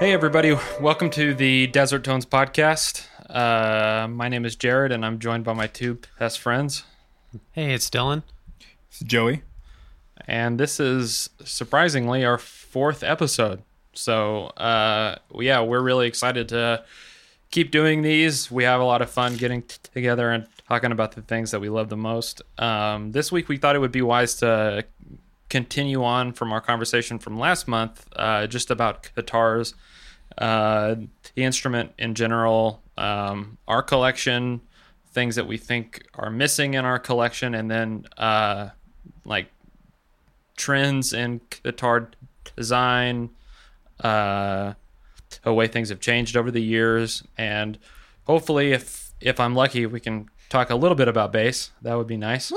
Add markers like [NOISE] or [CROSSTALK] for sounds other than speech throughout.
Hey, everybody. Welcome to the Desert Tones podcast. Uh, my name is Jared, and I'm joined by my two best friends. Hey, it's Dylan. It's Joey. And this is surprisingly our fourth episode. So, uh, yeah, we're really excited to keep doing these. We have a lot of fun getting t- together and talking about the things that we love the most. Um, this week, we thought it would be wise to continue on from our conversation from last month, uh, just about guitars, uh, the instrument in general, um, our collection, things that we think are missing in our collection, and then uh, like trends in guitar design, uh, the way things have changed over the years, and hopefully, if if I'm lucky, we can talk a little bit about bass. That would be nice.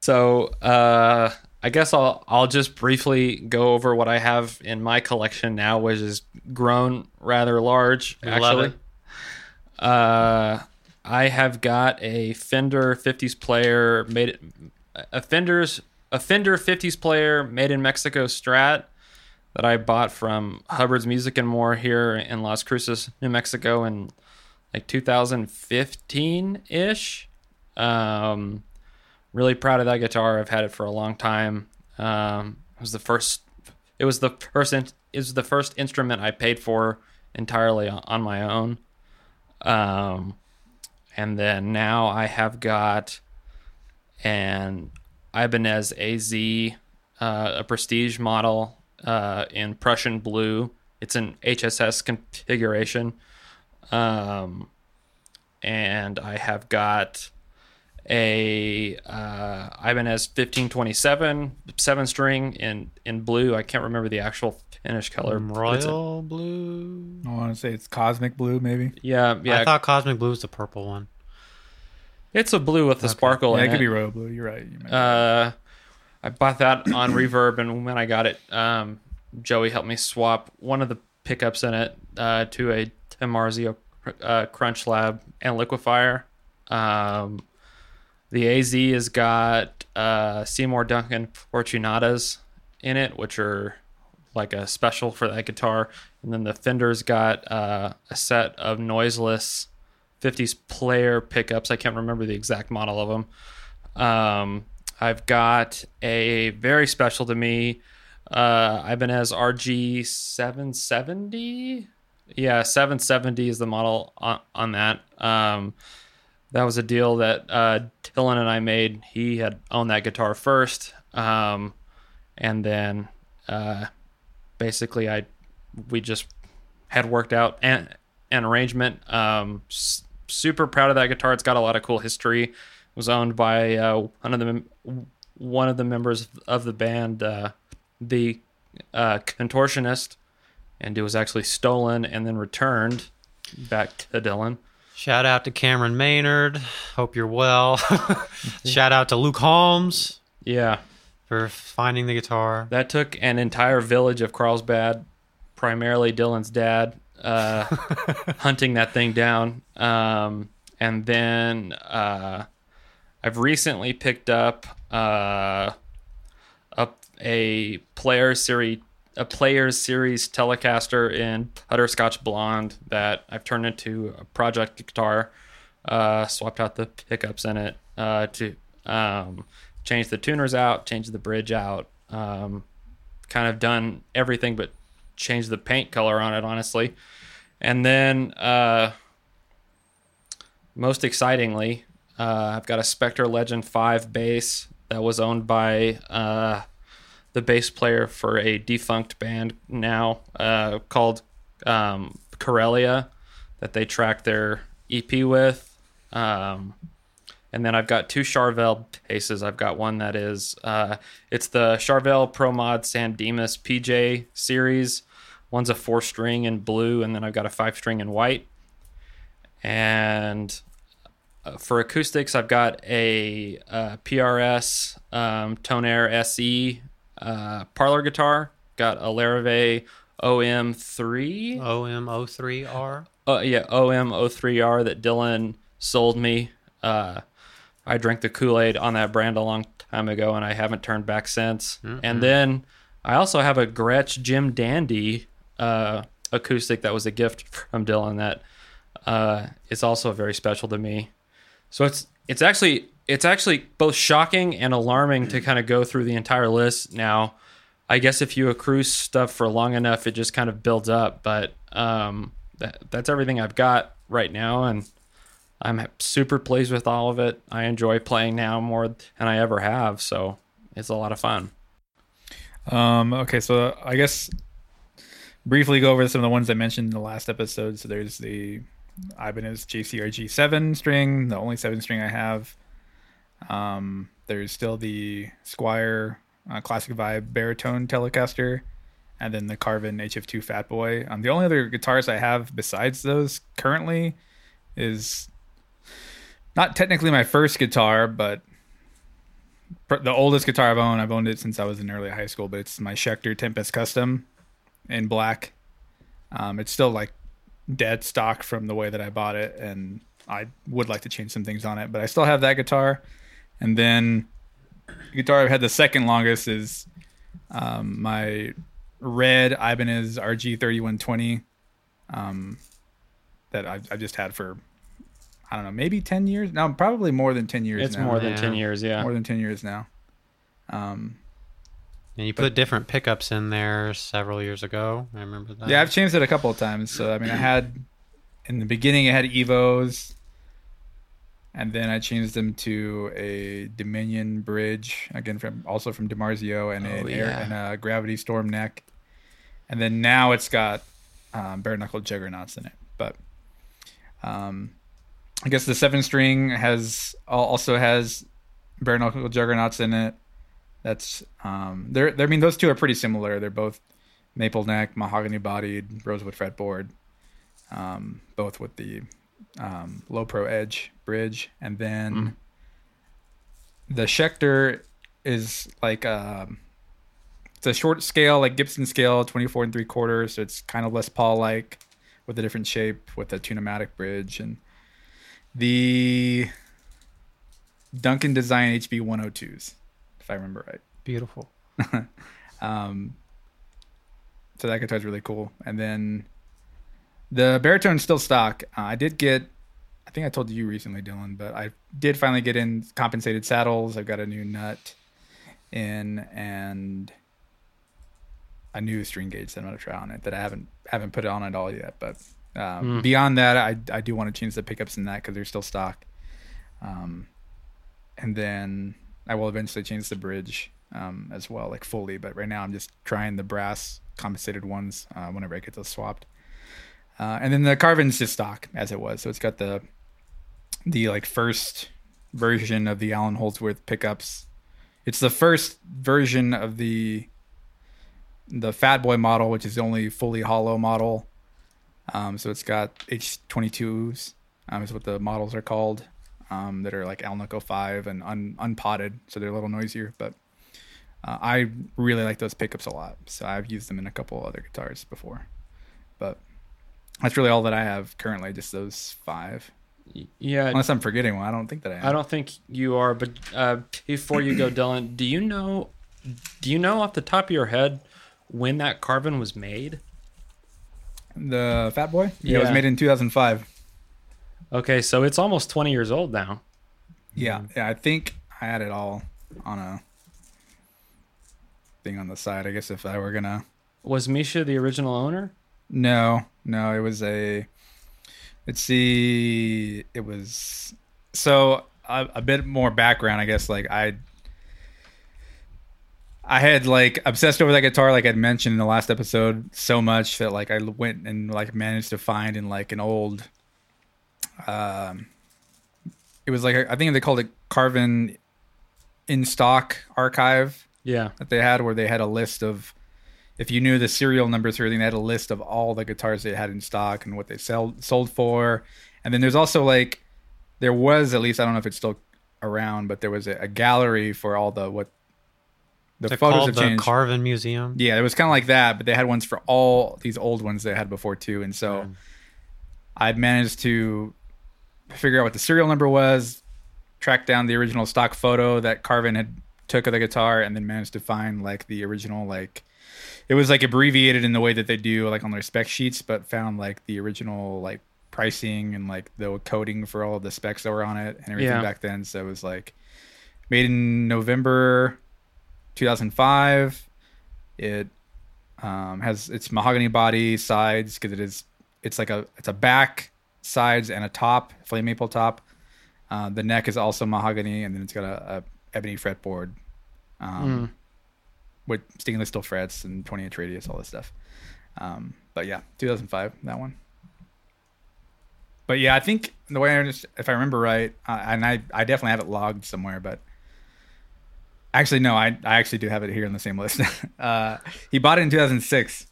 So uh, I guess I'll I'll just briefly go over what I have in my collection now, which has grown rather large. We Actually, uh, I have got a Fender 50s player made a Fender's a Fender 50s player made in Mexico Strat that I bought from Hubbard's Music and More here in Las Cruces, New Mexico, in like 2015 ish. Um, really proud of that guitar. I've had it for a long time. Um, it was the first. It was the first. in- It was the first instrument I paid for entirely on, my own. Um, and then now I have got an Ibanez AZ, uh, a prestige model uh, in Prussian blue. It's an HSS configuration. Um, and I have got a uh, Ibanez 1527 seven string in in blue. I can't remember the actual finish color. it's a- Royal blue. I want to say it's cosmic blue, maybe. yeah, yeah. I thought cosmic blue was the purple one. it's a blue with a sparkle yeah, in it could it. be royal blue. You're right. You might be right. Uh, I bought that on Reverb, and when I got it, um, Joey helped me swap one of the pickups in it uh, to a DiMarzio uh, Crunch Lab and LiquiFire. Um, the AZ has got uh, Seymour Duncan Fortunatas in it, which are like a special for that guitar. And then the Fender's got uh, a set of noiseless 50s player pickups. I can't remember the exact model of them. Um, I've got a very special to me uh, Ibanez RG 770. Yeah, 770 is the model on, on that. Um, that was a deal that uh, Dylan and I made. He had owned that guitar first, um, and then uh, basically I we just had worked out an, an arrangement. Um, s- super proud of that guitar. It's got a lot of cool history. It was owned by uh, one of the one of the members of the band, uh, the uh, contortionist, and it was actually stolen and then returned back to Dylan. Shout out to Cameron Maynard. Hope you're well. [LAUGHS] Shout out to Luke Holmes Yeah, for finding the guitar. that took an entire village of Carlsbad, primarily Dylan's dad, uh, [LAUGHS] hunting that thing down. Um, and then uh, I've recently picked up uh, up a player series a players series Telecaster in butterscotch blonde that I've turned into a project guitar. Uh, swapped out the pickups in it uh, to um, change the tuners out, change the bridge out. Um, kind of done everything but change the paint color on it, honestly. And then, uh, most excitingly, uh, I've got a Spectre Legend 5 bass that was owned by uh, the bass player for a defunct band now uh, called um, Corellia that they track their EP with. Um, and then I've got two Charvel basses. I've got one that is uh, it's the Charvel Pro Mod San Dimas PJ series. One's a four string in blue, and then I've got a five string in white. And uh, for acoustics, I've got a, uh PRS um, Tonare SE uh, parlor guitar. Got a Larrivee OM3. OM03R. Uh, yeah, OM03R that Dylan sold me. Uh, I drank the Kool Aid on that brand a long time ago, and I haven't turned back since. And then I also have a Gretsch Jim Dandy uh, acoustic that was a gift from Dylan that uh, is also very special to me. So it's it's actually it's actually both shocking and alarming to kind of go through the entire list now. I guess if you accrue stuff for long enough, it just kind of builds up. But um, that, that's everything I've got right now, and I'm super pleased with all of it. I enjoy playing now more than I ever have, so it's a lot of fun. Um, okay, so I guess briefly go over some of the ones I mentioned in the last episode. So there's the Ibanez JCRG seven string, the only seven string I have. Um, there's still the Squier uh, Classic Vibe baritone Telecaster, and then the Carvin HF2 Fat Boy. Um, the only other guitars I have besides those currently is not technically my first guitar, but pr- the oldest guitar I've owned. I've owned it since I was in early high school, but it's my Schecter Tempest Custom in black. Um, it's still like dead stock from the way that I bought it, and I would like to change some things on it, but I still have that guitar. And then the guitar I've had the second longest is um, my red Ibanez RG3120 um, that I've, I've just had for I don't know maybe ten years now, probably more than ten years. It's now. more than Yeah. ten years, yeah. more than ten years now. Um, And you put different pickups in there several years ago. I remember that. yeah, I've changed it a couple of times. So I mean, I had in the beginning I had Evos, and then I changed them to a Dominion bridge again from also from DiMarzio and Oh, an air yeah. and a Gravity Storm neck, and then now it's got um, bare knuckle juggernauts in it. But um, I guess the seven string has also has bare knuckle juggernauts in it. That's um, they're, they're I mean those two are pretty similar. They're both maple neck, mahogany bodied, rosewood fretboard, um, both with the um, low pro edge bridge, and then Mm. the Schecter is like um it's a short scale, like Gibson scale, twenty four and three quarters. So it's kind of Les Paul like, with a different shape, with a tunematic bridge, and the Duncan Design HB one hundred twos, if I remember right. Beautiful. [LAUGHS] Um, so that guitar's really cool. And then the baritone's still stock. Uh, I did get, I think I told you recently, Dylan, but I did finally get in compensated saddles. I've got a new nut in and a new string gauge that I'm gonna try on it that I haven't haven't put it on at all yet. But um, Hmm. beyond that, I I do want to change the pickups in that because they're still stock. Um, and then I will eventually change the bridge um, as well, like fully. But right now, I'm just trying the brass compensated ones uh, whenever I get those swapped. Uh, and then the Carvin's just stock as it was, so it's got the the like first version of the Allan Holdsworth pickups. It's the first version of the the Fat Boy model, which is the only fully hollow model. Um, so it's got H22s, um, is what the models are called, um, that are like Alnico 5 and un- unpotted, so they're a little noisier. But uh, I really like those pickups a lot, so I've used them in a couple other guitars before. But that's really all that I have currently, just those five. Yeah, Unless I'm forgetting one, I don't think that I am. I don't think you are. But uh, before you go, Dylan, do you know? Do you know off the top of your head when that Carvin was made? The Fat Boy? Yeah, it was made in 2005. Okay, so it's almost twenty years old now. Yeah, yeah. I think I had it all on a thing on the side. I guess if I were gonna, Was Misha the original owner? No, no, it was a. Let's see, it was so a, a bit more background. I guess like I. I had like obsessed over that guitar, like I'd mentioned in the last episode, so much that like I went and like managed to find in like an old, um, it was like I think they called it Carvin in stock archive Yeah. that they had where they had a list of if you knew the serial numbers or everything, they had a list of all the guitars they had in stock and what they sell, sold for. And then there's also like there was at least I don't know if it's still around, but there was a, a gallery for all the what the They're photos have the changed. Carvin Museum. yeah, it was kind of like that, but they had ones for all these old ones they had before too. And so Mm. I managed to figure out what the serial number was, track down the original stock photo that Carvin had took of the guitar, and then managed to find like the original like it was like abbreviated in the way that they do like on their spec sheets, but found like the original like pricing and like the coding for all of the specs that were on it and everything Yeah. back then. So it was like made in November 2005. It um, has its mahogany body sides because it is it's like a it's a back sides and a top flame maple top. Uh, the neck is also mahogany, and then it's got a, a ebony fretboard, um, with stainless steel frets and 20 inch radius, all this stuff. Um, but yeah, 2005 that one. But yeah, I think the way I understand, if I remember right, uh, and I I definitely have it logged somewhere, but actually no, I I actually do have it here on the same list. [LAUGHS] uh, he bought it in 2006,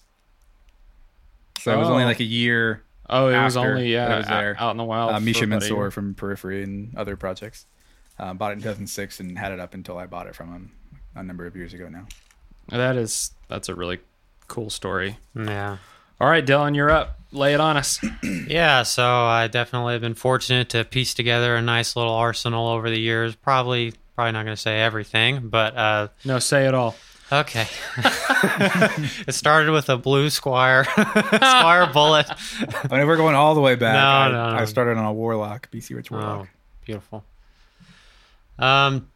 so it was only Oh. like a year Oh, it was only it yeah was out- there. out in the wild. uh, Misha. Mansour from Periphery and other projects. Uh, bought it in 2006 and had it up until I bought it from him a number of years ago now. That is that's a really cool story. Yeah. All right, Dylan, you're up. Lay it on us. [CLEARS THROAT] Yeah, so I definitely have been fortunate to piece together a nice little arsenal over the years. Probably, probably not going to say everything, but uh, No, say it all. okay. [LAUGHS] it started with a blue Squier, [LAUGHS] Squier bullet. [LAUGHS] I mean, we're going all the way back. No, I, no, no. I started on a Warlock, BC Rich Oh, Warlock. beautiful. Um,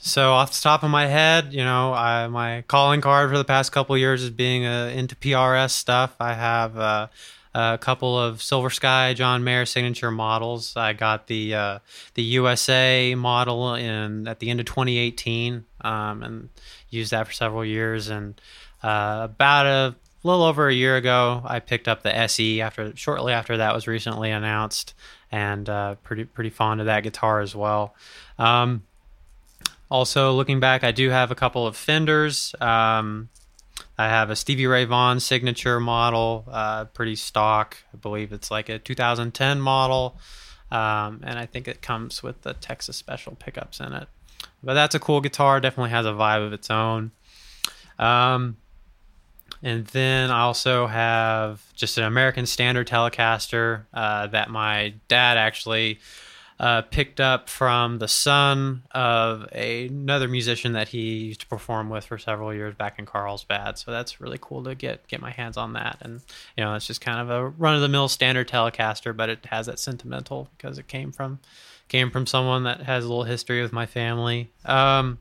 so off the top of my head, you know, I, my calling card for the past couple years is being uh, into PRS stuff. I have uh, a couple of Silver Sky John Mayer signature models. I got the uh, the USA model in at the end of 2018, um, and used that for several years. And uh, about a little over a year ago, I picked up the SE after shortly after that was recently announced, and uh, pretty pretty fond of that guitar as well. Um, also, looking back, I do have a couple of Fenders. Um, I have a Stevie Ray Vaughan signature model, uh, pretty stock. I believe it's like a 2010 model, um, and I think it comes with the Texas Special pickups in it. But that's a cool guitar. Definitely has a vibe of its own. Um, and then I also have just an American Standard Telecaster uh, that my dad actually uh, picked up from the son of a, another musician that he used to perform with for several years back in Carlsbad. So that's really cool to get get my hands on that. And you know, it's just kind of a run of the mill standard Telecaster, but it has that sentimental because it came from came from someone that has a little history with my family. Um,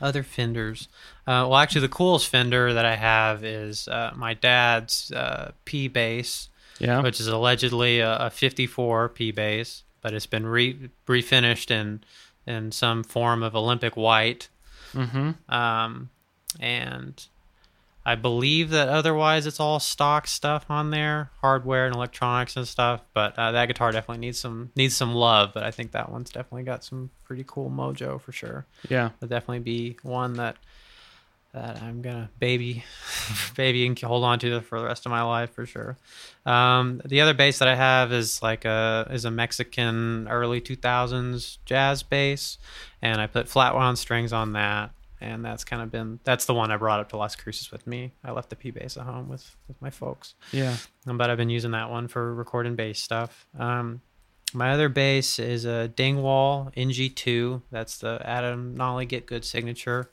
other fenders. Uh, well, actually, the coolest fender that I have is uh, my dad's uh, P bass, Yeah. which is allegedly a, a 54 P bass, but it's been re- refinished in in some form of Olympic white. mm-hmm. Um, and I believe that otherwise it's all stock stuff on there, hardware and electronics and stuff. But uh, that guitar definitely needs some needs some love. But I think that one's definitely got some pretty cool mojo for sure Yeah. will definitely be one that that I'm gonna baby [LAUGHS] baby and hold on to for the rest of my life for sure. Um, the other bass that I have is like a is a Mexican early 2000s jazz bass, and I put flat wound strings on that, and that's kind of been that's the one I brought up to Las Cruces with me. I left the P bass at home with with my folks. Yeah. Um, but I've been using that one for recording bass stuff. Um, my other bass is a Dingwall NG2. That's the Adam Nolly Getgood signature.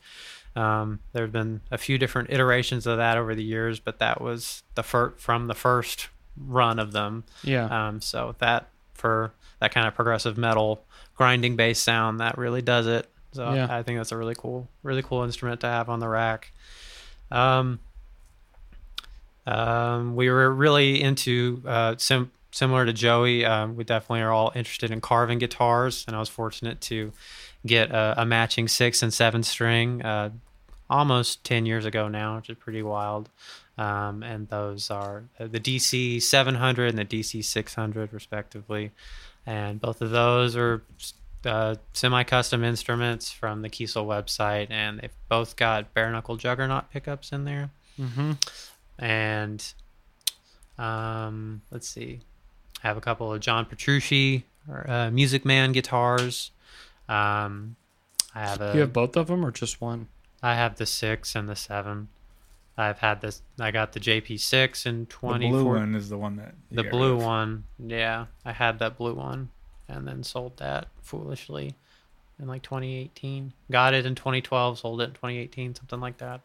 Um, there have been a few different iterations of that over the years, but that was the fir- from the first run of them. Yeah. Um, so that for that kind of progressive metal grinding bass sound, that really does it. So Yeah. I think that's a really cool, really cool instrument to have on the rack. Um, um, we were really into uh, sim- similar to Joey. Um, we definitely are all interested in Carvin guitars, and I was fortunate to get a, a matching six and seven string uh, almost ten years ago now, which is pretty wild. Um, and those are the DC 700 and the DC 600, respectively. And both of those are uh, semi-custom instruments from the Kiesel website, and they've both got bare knuckle juggernaut pickups in there. mm-hmm. And um, let's see, I have a couple of John Petrucci uh, Music Man guitars. Um, I have a You have both of them or just one? I have the six and the seven. I've had this. I got the JP6 in twenty. The blue one is the one that The blue of. one, yeah, I had that blue one, and then sold that foolishly in like 2018. Got it in 2012, sold it in 2018, something like that.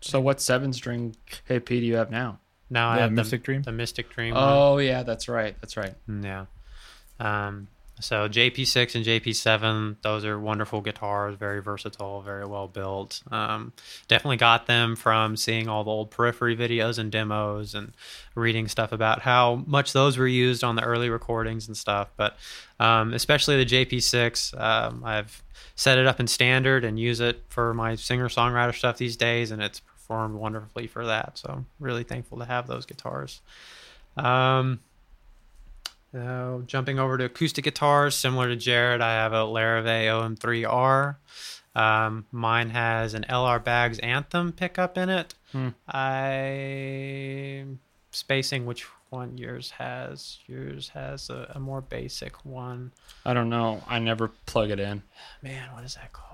So what seven string JP do you have now? Now I The have Mystic the, Dream? the Mystic Dream. one. Oh yeah, that's right. That's right. Yeah. Um, so JP6 and JP7, those are wonderful guitars, very versatile, very well built. Um, definitely got them from seeing all the old periphery videos and demos and reading stuff about how much those were used on the early recordings and stuff. But um, especially the JP6, um, I've set it up in standard and use it for my singer songwriter stuff these days, and it's performed wonderfully for that. So really thankful to have those guitars. Um, uh, jumping over to acoustic guitars, similar to Jared, I have a Larrivee OM3R. Um, mine has an LR Baggs Anthem pickup in it. Hmm. I'm spacing which one yours has. Yours has a, a more basic one. I don't know. I never plug it in. Man, what is that called?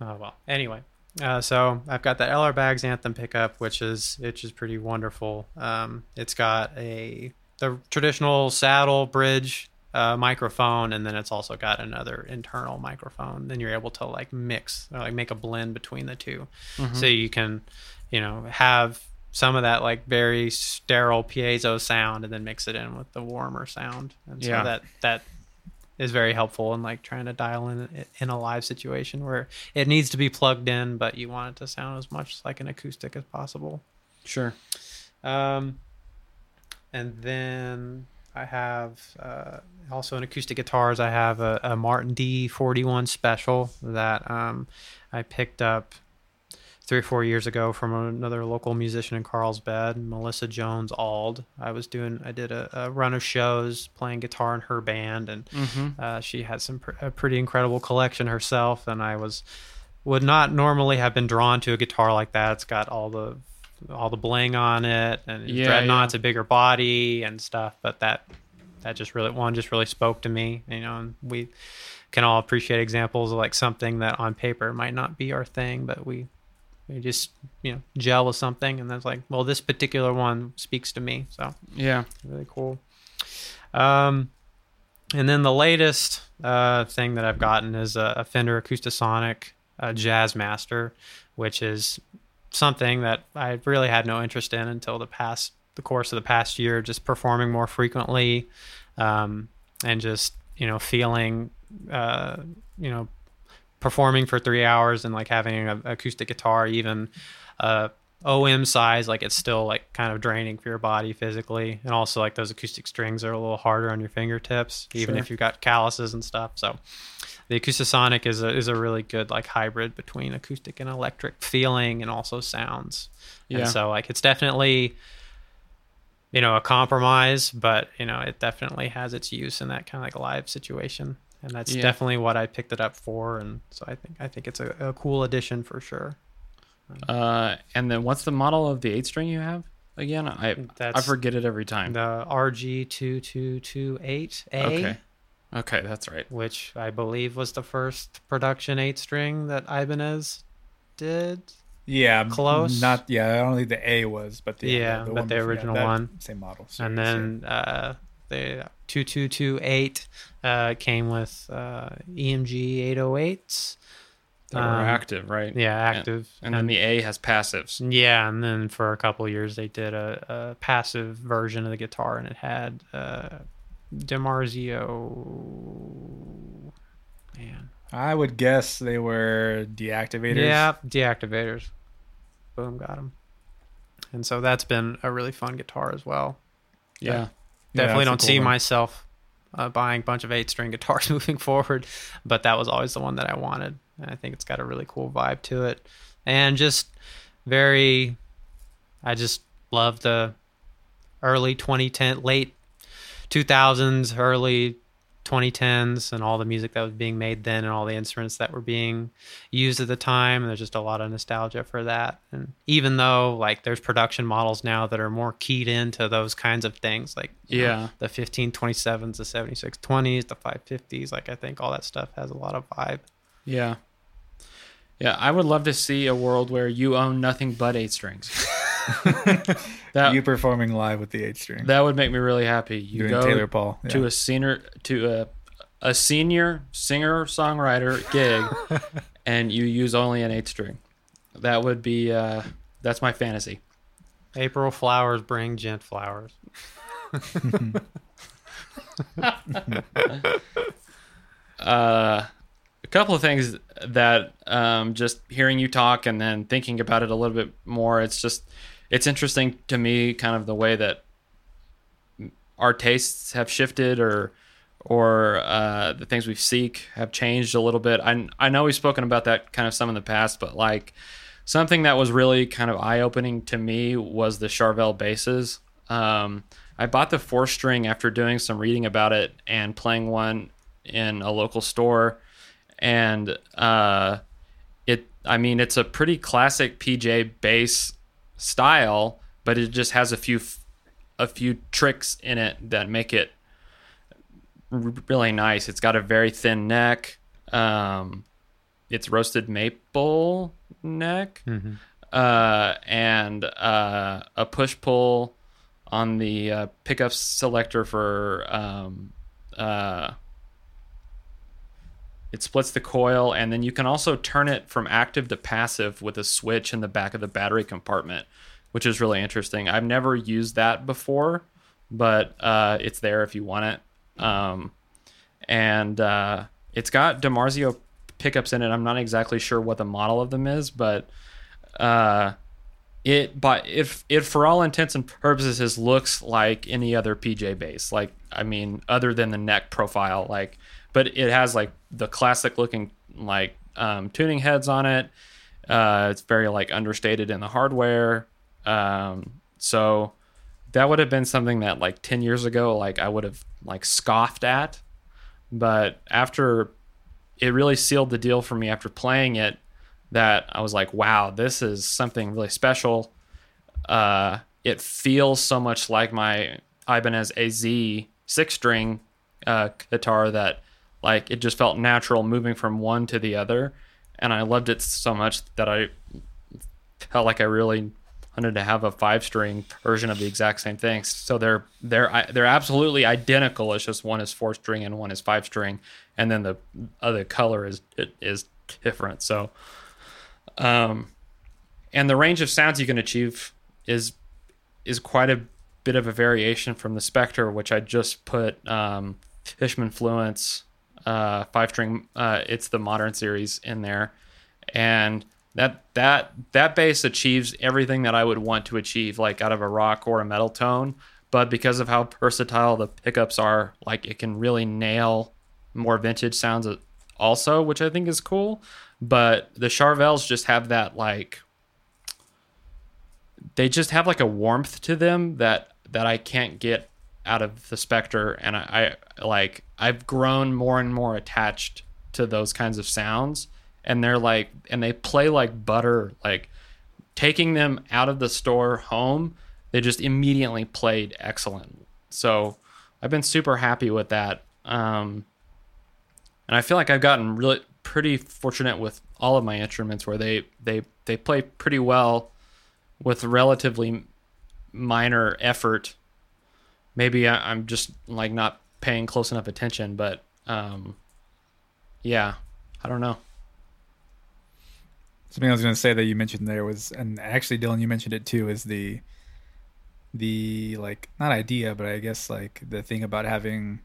Oh well. Anyway, uh, so I've got the LR Baggs Anthem pickup, which is which is pretty wonderful. Um, it's got a the traditional saddle bridge uh, microphone, and then it's also got another internal microphone. Then you're able to like mix, or, like make a blend between the 2 so you can, you know, have some of that like very sterile piezo sound, and then mix it in with the warmer sound, and so Yeah. that that is very helpful in like trying to dial in in a live situation where it needs to be plugged in, but you want it to sound as much like an acoustic as possible. Sure. Um, and then I have uh, also in acoustic guitars. I have a, a Martin D41 Special that um, I picked up three or four years ago from another local musician in Carlsbad, Melissa Jones Ald. I was doing, I did a, a run of shows playing guitar in her band, and Mm-hmm. uh, she had some pr- a pretty incredible collection herself, and I was would not normally have been drawn to a guitar like that. It's got all the all the bling on it, and Yeah, Dreadnought's yeah. a bigger body and stuff. But that that just really one just really spoke to me, you know. And we can all appreciate examples of like something that on paper might not be our thing, but we we just you know gel with something, and that's like, well, this particular one speaks to me, so Yeah. really cool. Um, and then the latest uh, thing that I've gotten is a, a Fender Acoustasonic uh, Jazzmaster, which is something that I really had no interest in until the past the course of the past year, just performing more frequently, um, and just you know feeling uh, you know performing for three hours and like having an acoustic guitar even uh OM size, like it's still like kind of draining for your body physically, and also like those acoustic strings are a little harder on your fingertips, even Sure. if you've got calluses and stuff. So, the Acoustasonic is a is a really good like hybrid between acoustic and electric feeling, and also sounds. Yeah. And so like it's definitely, you know, a compromise, but you know it definitely has its use in that kind of like live situation, and that's Yeah. definitely what I picked it up for, and so I think I think it's a, a cool addition for sure. Uh, and then what's the model of the eight string you have again? I I forget it every time. the RG2228A, Okay. Okay, that's right. which I believe was the first production eight string that Ibanez did. Yeah, Close. Not yeah. I don't think the A was, but the Yeah, the but one the before- original that one. same model. and series, then uh, the 2228 uh, came with uh, EMG 808s. They were Um, active, right? Yeah, active. And then the A has passives. Yeah, and then for a couple of years they did a, a passive version of the guitar, and it had uh, DiMarzio. Man, I would guess they were D Activators. yeah, D Activators. Boom, got them. And so that's been a really fun guitar as well. Yeah. Yeah, Definitely don't cool see one. myself uh, buying a bunch of eight string guitars [LAUGHS] moving forward, but that was always the one that I wanted. And I think it's got a really cool vibe to it, and just very. I just love the early 2010, late 2000s, early 2010s, and all the music that was being made then, and all the instruments that were being used at the time. And there's just a lot of nostalgia for that. And even though like there's production models now that are more keyed into those kinds of things, like you know, Yeah. the 1527s, the 7620s, the 550s, like I think all that stuff has a lot of vibe. Yeah. Yeah, I would love to see a world where you own nothing but eight strings. [LAUGHS] [LAUGHS] that you performing live with the eight string. that would make me really happy. You doing go Taylor Paul yeah. to a senior to a a senior singer songwriter gig, [LAUGHS] and you use only an eight string. that would be uh, that's my fantasy. April flowers bring djent flowers. [LAUGHS] uh, a couple of things that um, just hearing you talk and then thinking about it a little bit more, it's just it's interesting to me, kind of the way that our tastes have shifted or or uh, the things we seek have changed a little bit. I I know we've spoken about that kind of some in the past, but like something that was really kind of eye opening to me was the Charvel basses. Um, I bought the four string after doing some reading about it and playing one in a local store, and uh, it. I mean, it's a pretty classic PJ bass style, but it just has a few a few tricks in it that make it really nice. It's got a very thin neck. Um, it's roasted maple neck, Mm-hmm. uh, and uh, a push pull on the uh, pickup selector for. Um, uh, it splits the coil, and then you can also turn it from active to passive with a switch in the back of the battery compartment, which is really interesting. I've never used that before, but uh, it's there if you want it. Um, and uh, it's got DiMarzio pickups in it. I'm not exactly sure what the model of them is, but uh, it but if it for all intents and purposes looks like any other PJ bass. Like I mean, other than the neck profile, like but it has like the classic looking like um, tuning heads on it. Uh, it's very like understated in the hardware. Um, so that would have been something that like 10 years ago like I would have like scoffed at. But after it really sealed the deal for me after playing it that I was like, wow, this is something really special. Uh, it feels so much like my Ibanez AZ six string uh, guitar that like it just felt natural moving from one to the other, and I loved it so much that I felt like I really wanted to have a five string version of the exact same thing. So they're they're they're absolutely identical. It's just one is four string and one is five string, and then the other color is is different. So, um, and the range of sounds you can achieve is is quite a bit of a variation from the Spectre, which I just put um, Fishman Fluence uh, five string. Uh, it's the modern series in there, and that that that bass achieves everything that I would want to achieve, like out of a rock or a metal tone. But because of how versatile the pickups are, like it can really nail more vintage sounds also, which I think is cool. But the Charvels just have that like they just have like a warmth to them that that I can't get out of the Spectre, and I, I like I've grown more and more attached to those kinds of sounds, and they're like and they play like butter. Like taking them out of the store home, they just immediately played excellent. So I've been super happy with that. Um, and I feel like I've gotten really pretty fortunate with all of my instruments where they they they play pretty well with relatively minor effort. Maybe I, I'm just like not paying close enough attention, but um, yeah, I don't know. Something I was going to say that you mentioned there was, and actually, Dylan, you mentioned it too, is the the like not idea, but I guess like the thing about having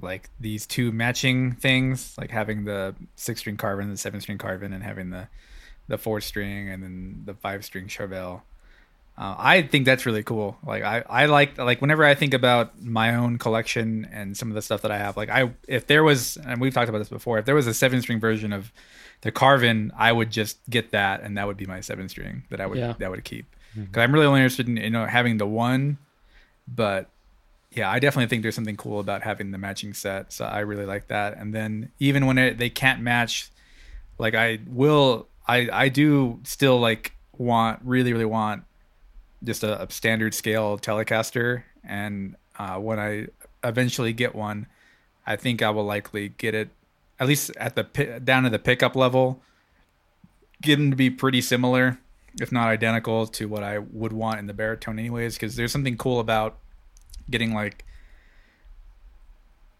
like these two matching things, like having the six string Carvin, the seven string Carvin, and having the the four string and then the five string Charvel. Uh, I think that's really cool. Like I, I like like whenever I think about my own collection and some of the stuff that I have. Like I, if there was, and we've talked about this before, if there was a seven string version of the Carvin, I would just get that, and that would be my seven string that I would Yeah. that would keep. Because I'm really only interested in you know having the one, but yeah, I definitely think there's something cool about having the matching set. So I really like that. And then even when it, they can't match, like I will, I I do still like want really really want just a, a standard scale Telecaster. And uh, when I eventually get one, I think I will likely get it at least at the down to the pickup level, get them to be pretty similar, if not identical, to what I would want in the baritone, anyways. Because there's something cool about getting like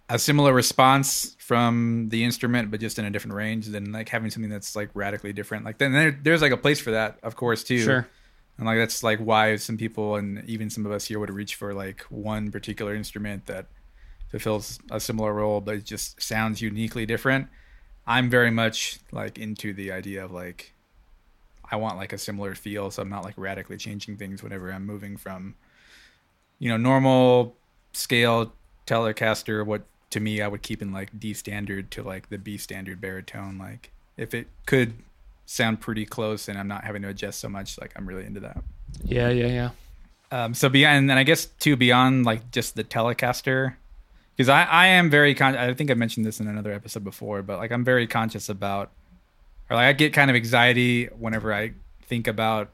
a similar response from the instrument, but just in a different range than like having something that's like radically different. Like then there, there's like a place for that, of course, too. Sure. And like that's like why some people and even some of us here would reach for like one particular instrument that fulfills a similar role, but it just sounds uniquely different. I'm very much like into the idea of like I want like a similar feel, so I'm not like radically changing things whenever I'm moving from you know normal scale Telecaster. What to me I would keep in like D standard to like the B standard baritone. Like if it could sound pretty close and I'm not having to adjust so much, like I'm really into that. Yeah, yeah, yeah. Um, so beyond, and I guess too beyond like just the Telecaster, because I I am very con. I think I mentioned this in another episode before, but like I'm very conscious about, or like I get kind of anxiety whenever I think about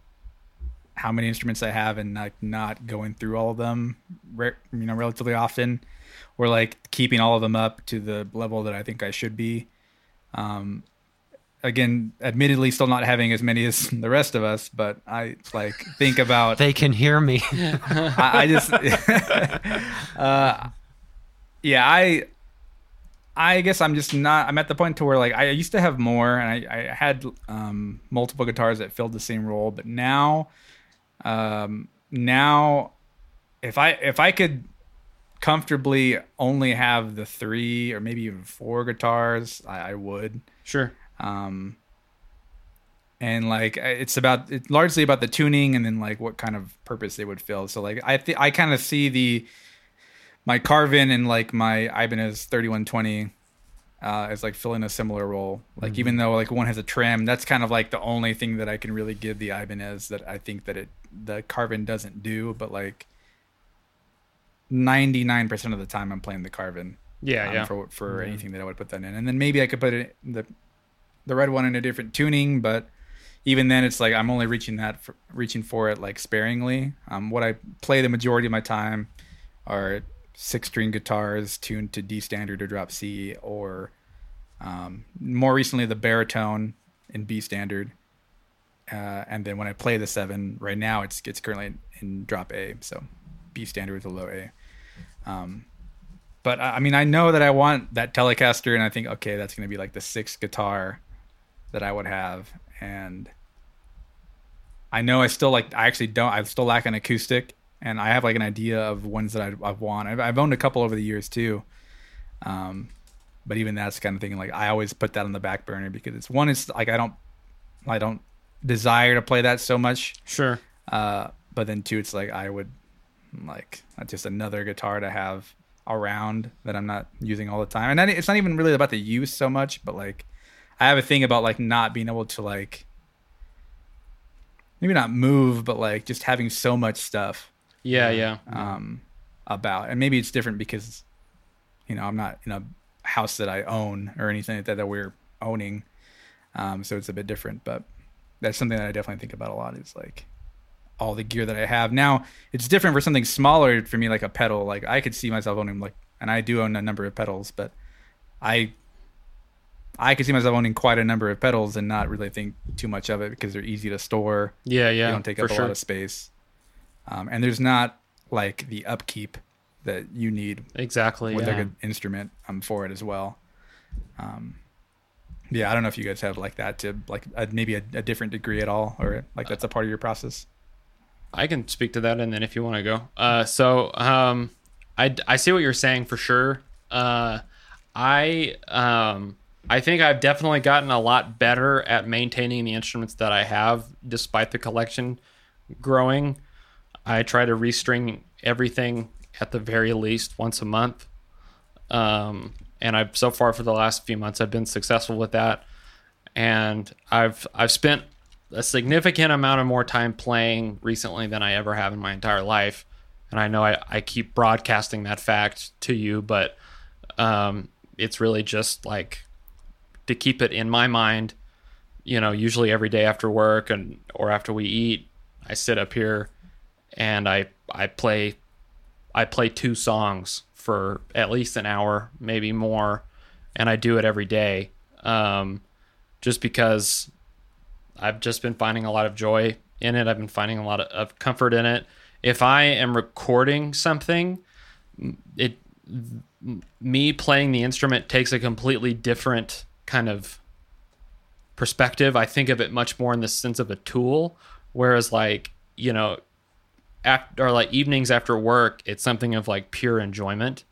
how many instruments I have and like not going through all of them, re- you know, relatively often, or like keeping all of them up to the level that I think I should be. Um, again, admittedly, still not having as many as the rest of us, but I like think about They can hear me. [LAUGHS] I, I just, [LAUGHS] uh, yeah, I, I guess I'm just not. I'm at the point to where like I used to have more, and I, I had um, multiple guitars that filled the same role, but now, um, now, if I if I could comfortably only have the three or maybe even four guitars, I, I would Sure. Um and like it's about it's largely about the tuning and then like what kind of purpose they would fill so like i th- i kind of see the my carvin and like my ibanez 3120 uh as like filling a similar role like even though like one has a trem that's kind of like the only thing that i can really give the ibanez that i think that it the carvin doesn't do but like 99% of the time i'm playing the carvin Yeah, um, yeah. for for anything that I would put that in. And then maybe I could put it the the red one in a different tuning, but even then it's like I'm only reaching that for, reaching for it like sparingly. Um, what I play the majority of my time are six string guitars tuned to D standard or drop C, or um, more recently the baritone in B standard. Uh, and then when I play the seven, right now it's it's currently in, drop A, so B standard with a low A. Um, but I mean, I know that I want that Telecaster, and I think okay, that's going to be like the sixth guitar that I would have, and I know I still like. I actually don't. I still lack an acoustic, and I have like an idea of ones that I, I want. I've, I've owned a couple over the years too, um, but even that's kind of thing. Like I always put that on the back burner because it's one. is like I don't, I don't desire to play that so much. Sure. Uh, but then two, it's like I would like just another guitar to have around that I'm not using all the time. And it's not even really about the use so much, but like I have a thing about like not being able to like maybe not move, but like just having so much stuff Yeah, yeah. um, about. And maybe it's different because you know I'm not in a house that I own or anything like that that we're owning, um, so it's a bit different. But that's something that I definitely think about a lot. Is like all the gear that I have now. It's different for something smaller for me, like a pedal. Like I could see myself owning like, and I do own a number of pedals, but I. I could see myself owning quite a number of pedals and not really think too much of it because they're easy to store Yeah, yeah. they don't take up a sure. lot of space um, and there's not like the upkeep that you need Exactly. with yeah. like an instrument um, for it as well um, yeah i don't know if you guys have like that to like a, maybe a, a different degree at all or like that's a part of your process I can speak to that, and then if you want to go. Uh, so um, I I see what you're saying for sure. Uh, I um, I think I've definitely gotten a lot better at maintaining the instruments that I have, despite the collection growing. I try to restring everything at the very least once a month. Um, and I've so far for the last few months I've been successful with that. And I've I've spent a significant amount of more time playing recently than I ever have in my entire life. And I know I, I keep broadcasting that fact to you, but um, it's really just like to keep it in my mind, you know, usually every day after work and or after we eat, I sit up here and I I play I play two songs for at least an hour, maybe more, and I do it every day. Um, just because I've just been finding a lot of joy in it. I've been finding a lot of, of comfort in it. If I am recording something, it me playing the instrument takes a completely different kind of perspective. I think of it much more in the sense of a tool, whereas like you know, after or like evenings after work, it's something of like pure enjoyment,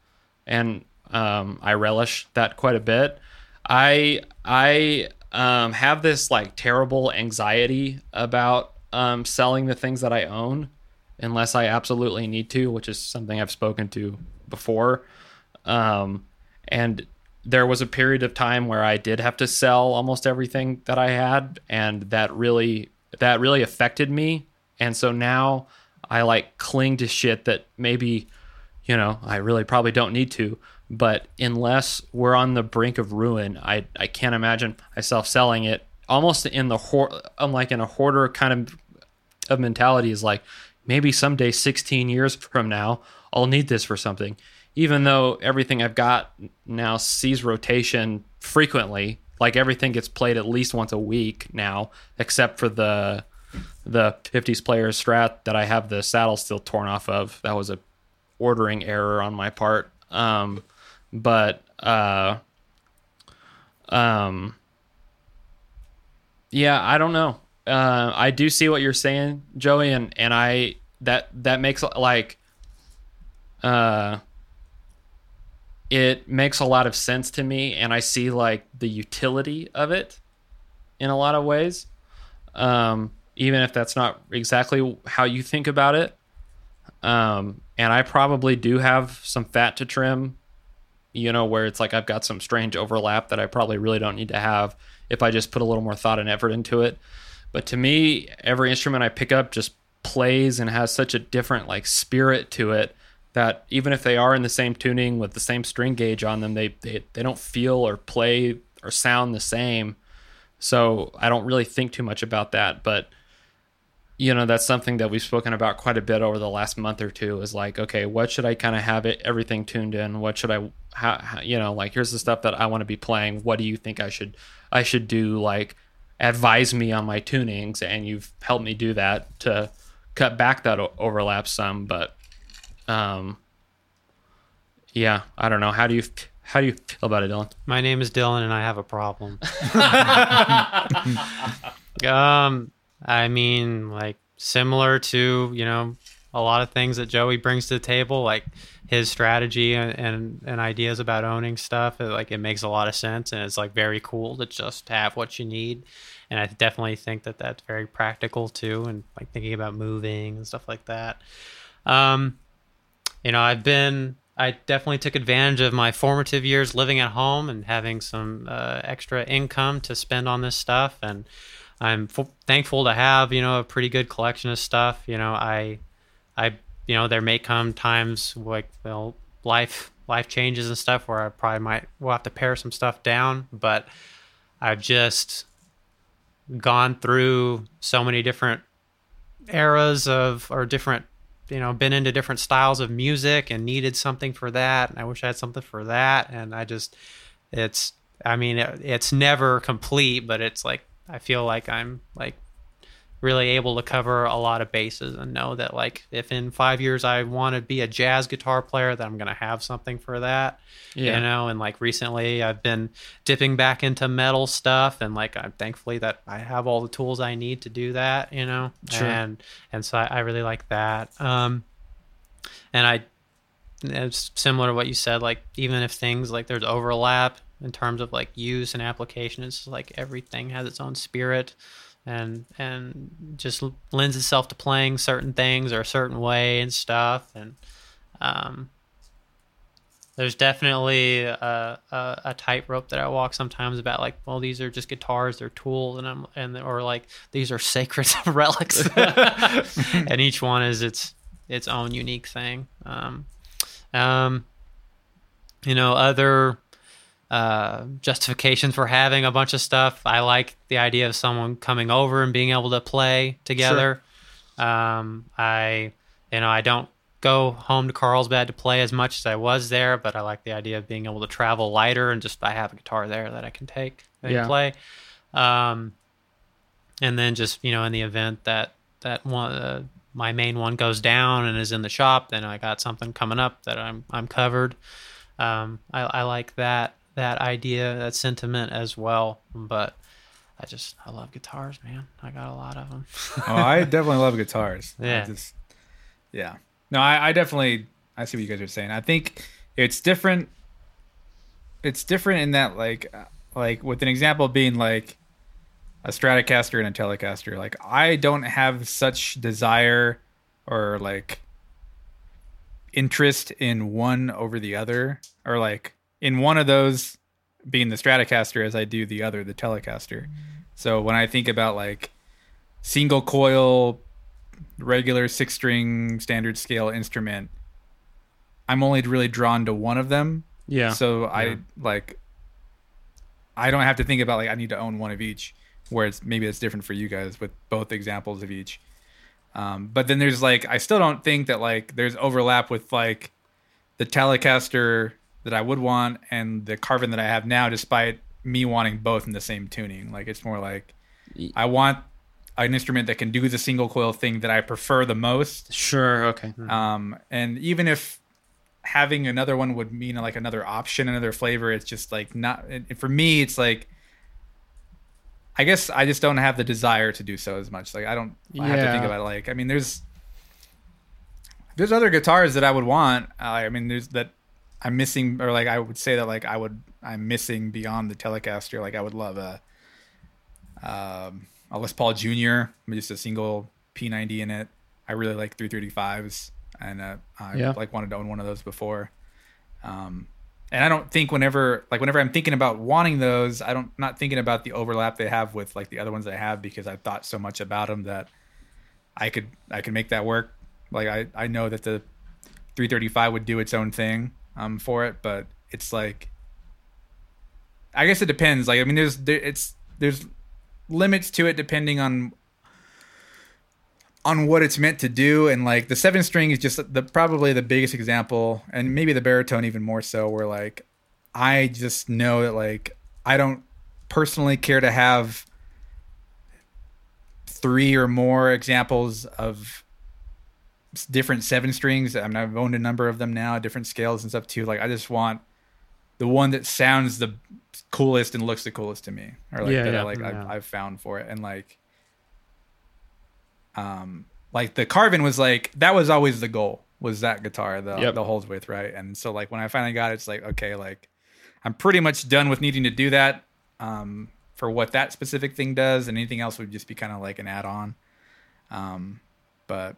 and um, I relish that quite a bit. I I um, have this like terrible anxiety about um, selling the things that I own unless I absolutely need to, which is something I've spoken to before. Um, and there was a period of time where I did have to sell almost everything that I had, and that really that really affected me. And so now I like cling to shit that maybe, you know, I really probably don't need to. But unless we're on the brink of ruin, I I can't imagine myself selling it. Almost in the hoard, I'm like in a hoarder kind of of mentality is like maybe someday 16 years from now I'll need this for something. Even though everything I've got now sees rotation frequently, like everything gets played at least once a week now, except for the the 50s player strat that I have the saddle still torn off of. That was a ordering error on my part. Um, but uh, um, yeah, I don't know. Uh, I do see what you're saying, Joey, and and I that that makes like uh it makes a lot of sense to me and I see like the utility of it in a lot of ways. Um even if that's not exactly how you think about it. Um and I probably do have some fat to trim, you know, where it's like I've got some strange overlap that I probably really don't need to have if I just put a little more thought and effort into it. But to me, every instrument I pick up just plays and has such a different like spirit to it that even if they are in the same tuning with the same string gauge on them, they they, they don't feel or play or sound the same. So I don't really think too much about that, but you know that's something that we've spoken about quite a bit over the last month or two is like okay what should i kind of have it everything tuned in? What should i how, how you know like here's the stuff that i want to be playing. What do you think i should i should do like advise me on my tunings? And you've helped me do that to cut back that o- overlap some but um yeah i don't know how do you how do you feel about it dylan My name is Dylan, and I have a problem. [LAUGHS] um, I mean, like similar to you know a lot of things that Joey brings to the table, like his strategy and and, and ideas about owning stuff. It, like it makes a lot of sense, and it's like very cool to just have what you need. And I definitely think that that's very practical too, and like thinking about moving and stuff like that. Um, you know, I've been, I definitely took advantage of my formative years living at home and having some uh, extra income to spend on this stuff. And I'm f- thankful to have, you know, a pretty good collection of stuff. You know, I, I, you know, there may come times like, well, life, life changes and stuff where I probably might, will have to pare some stuff down, but I've just gone through so many different eras of, or different you know been into different styles of music and needed something for that and i wish i had something for that and i just it's i mean it, it's never complete but it's like i feel like i'm like really able to cover a lot of bases and know that like if in five years i want to be a jazz guitar player that i'm going to have something for that Yeah. you know and like recently i've been dipping back into metal stuff and like i'm thankfully that i have all the tools i need to do that you know Sure. and and so I, I really like that um and i it's similar to what you said like even if things like there's overlap in terms of like use and application it's like everything has its own spirit and and just lends itself to playing certain things or a certain way and stuff and um there's definitely a, a, a tightrope that I walk sometimes about like, well, these are just guitars, they're tools, and I'm and or like these are sacred [LAUGHS] relics, [LAUGHS] and each one is its its own unique thing. Um, um, you know, other uh, justifications for having a bunch of stuff. I like the idea of someone coming over and being able to play together. Um, I, you know, I don't go home to Carlsbad to play as much as I was there, but I like the idea of being able to travel lighter and just I have a guitar there that I can take and Yeah. play. Um, and then just you know, in the event that that one uh, my main one goes down and is in the shop, then I got something coming up that I'm I'm covered. Um, I, I like that that idea, that sentiment as well. But I just I love guitars, man. I got a lot of them. oh, I definitely love guitars. I Yeah. just- yeah. No, I, I definitely I see what you guys are saying. I think it's different. It's different in that like uh, like with an example being like a Stratocaster and a Telecaster. Like I don't have such desire or like interest in one over the other or like in one of those being the Stratocaster as I do the other the Telecaster. So when I think about like single coil regular six string standard scale instrument i'm only really drawn to one of them Yeah. so i like i don't have to think about like i need to own one of each whereas maybe it's different for you guys with both examples of each um, but then there's like i still don't think that like there's overlap with like the telecaster that i would want and the Carvin that i have now despite me wanting both in the same tuning like it's more like i want an instrument that can do the single coil thing that i prefer the most sure. Okay. um, and even if having another one would mean like another option, another flavor, it's just like not. And for me, it's like I guess I just don't have the desire to do so as much. Like I don't. I have to think about it. Like I mean, there's there's other guitars that I would want. Uh, I mean, there's that I'm missing, or like I would say that like I would I'm missing beyond the Telecaster. Like I would love a um, a Les Paul Jr. just a single P90 in it. I really like 335s, and uh, I Yeah. like wanted to own one of those before. Um, and I don't think whenever like whenever I'm thinking about wanting those, I don't not thinking about the overlap they have with like the other ones I have because I thought so much about them that I could I could make that work. Like I I know that the 335 would do its own thing um for it, but it's like I guess it depends. Like I mean, there's there, it's there's limits to it depending on on what it's meant to do and like the seven string is just the probably the biggest example and maybe the baritone even more so where like i just know that like i don't personally care to have three or more examples of different seven strings. I mean i've owned a number of them now different scales and stuff too. Like i just want the one that sounds the coolest and looks the coolest to me or like Yeah, that I like yeah. I've, I've found for it. And like um like the Carvin was like that was always the goal was that guitar the Yep. the Holdsworth right? And so like when I finally got it it's like okay like I'm pretty much done with needing to do that um for what that specific thing does and anything else would just be kind of like an add-on. Um but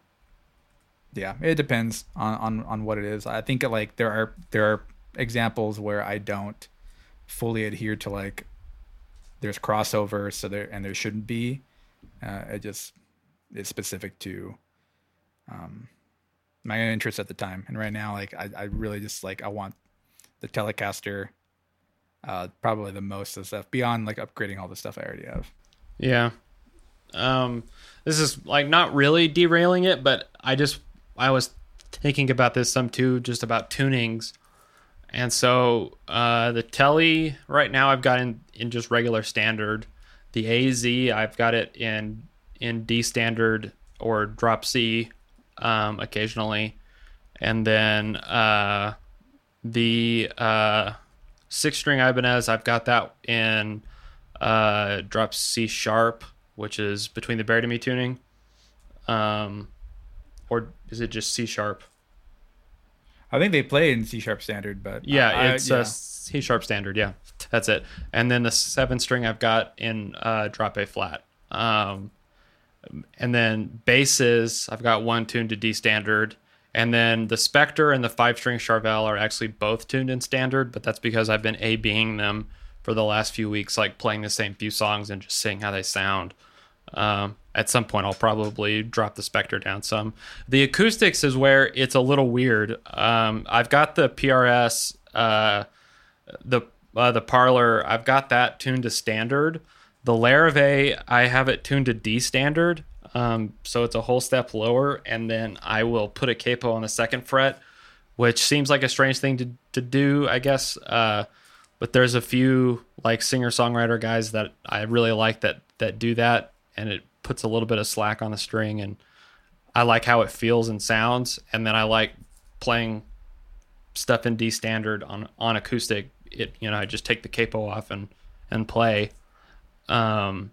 yeah it depends on on on what it is. I think like there are there are examples where I don't fully adhere to like there's crossover so there and there shouldn't be. Uh, it just is specific to um my interest at the time. And right now like I, I really just like I want the Telecaster uh probably the most of stuff beyond like upgrading all the stuff I already have. Yeah. Um, this is like not really derailing it, but I just I was thinking about this some too, just about tunings. And so uh, the Telly right now I've got in, in just regular standard. The AZ I've got it in in D standard or drop C um, occasionally, and then uh, the uh, six string Ibanez I've got that in uh, drop C sharp, which is between the baritone tuning. Um, or is it just C sharp? I think they play in C sharp standard but Yeah, I- I- it's yeah. a C sharp standard. Yeah, that's it. And then the seven string I've got in uh, drop A flat. Um, and then basses I've got one tuned to D standard. And then the Spectre and the five string Charvel are actually both tuned in standard, but that's because I've been A being them for the last few weeks, like playing the same few songs and just seeing how they sound. Um, at some point, I'll probably drop the Spectre down some. The acoustics is where it's a little weird. Um, I've got the PRS, uh, the uh, the parlor. I've got that tuned to standard. The Larrivee, I have it tuned to D standard, um, so it's a whole step lower. And then I will put a capo on the second fret, which seems like a strange thing to to do, I guess. Uh, but there's a few like singer songwriter guys that I really like that that do that, and it puts a little bit of slack on the string, and I like how it feels and sounds, and then I like playing stuff in D standard on on acoustic. It you know I just take the capo off and and play. Um,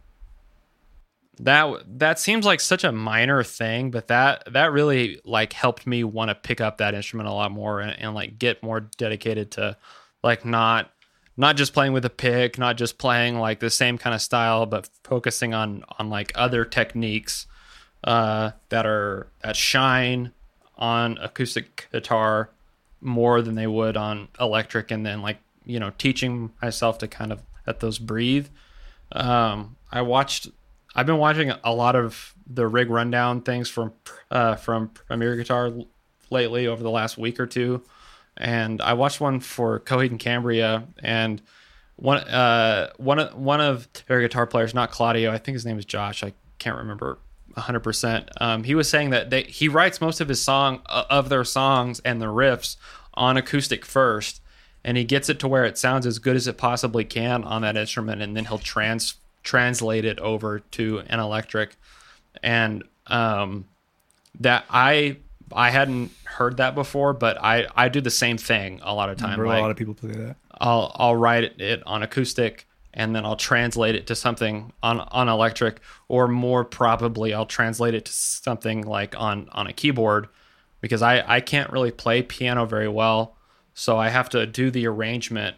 that that seems like such a minor thing, but that that really like helped me want to pick up that instrument a lot more and, and like get more dedicated to like not not just playing with a pick, not just playing like the same kind of style, but focusing on on like other techniques uh, that are that shine on acoustic guitar more than they would on electric, and then like you know teaching myself to kind of let those breathe. Um, I watched. I've been watching a lot of the rig rundown things from uh, from Premier Guitar lately over the last week or two and I watched one for Coheed and Cambria, and one uh one of one of their guitar players, not Claudio, I think his name is Josh. I can't remember 100. Um, percent He was saying that they, he writes most of his song uh, of their songs and the riffs on acoustic first, and he gets it to where it sounds as good as it possibly can on that instrument, and then he'll trans translate it over to an electric, and um that I I hadn't heard that before, but I I do the same thing a lot of time. Like, a lot of people play that. I'll I'll write it on acoustic and then I'll translate it to something on on electric, or more probably I'll translate it to something like on on a keyboard, because I I can't really play piano very well, so I have to do the arrangement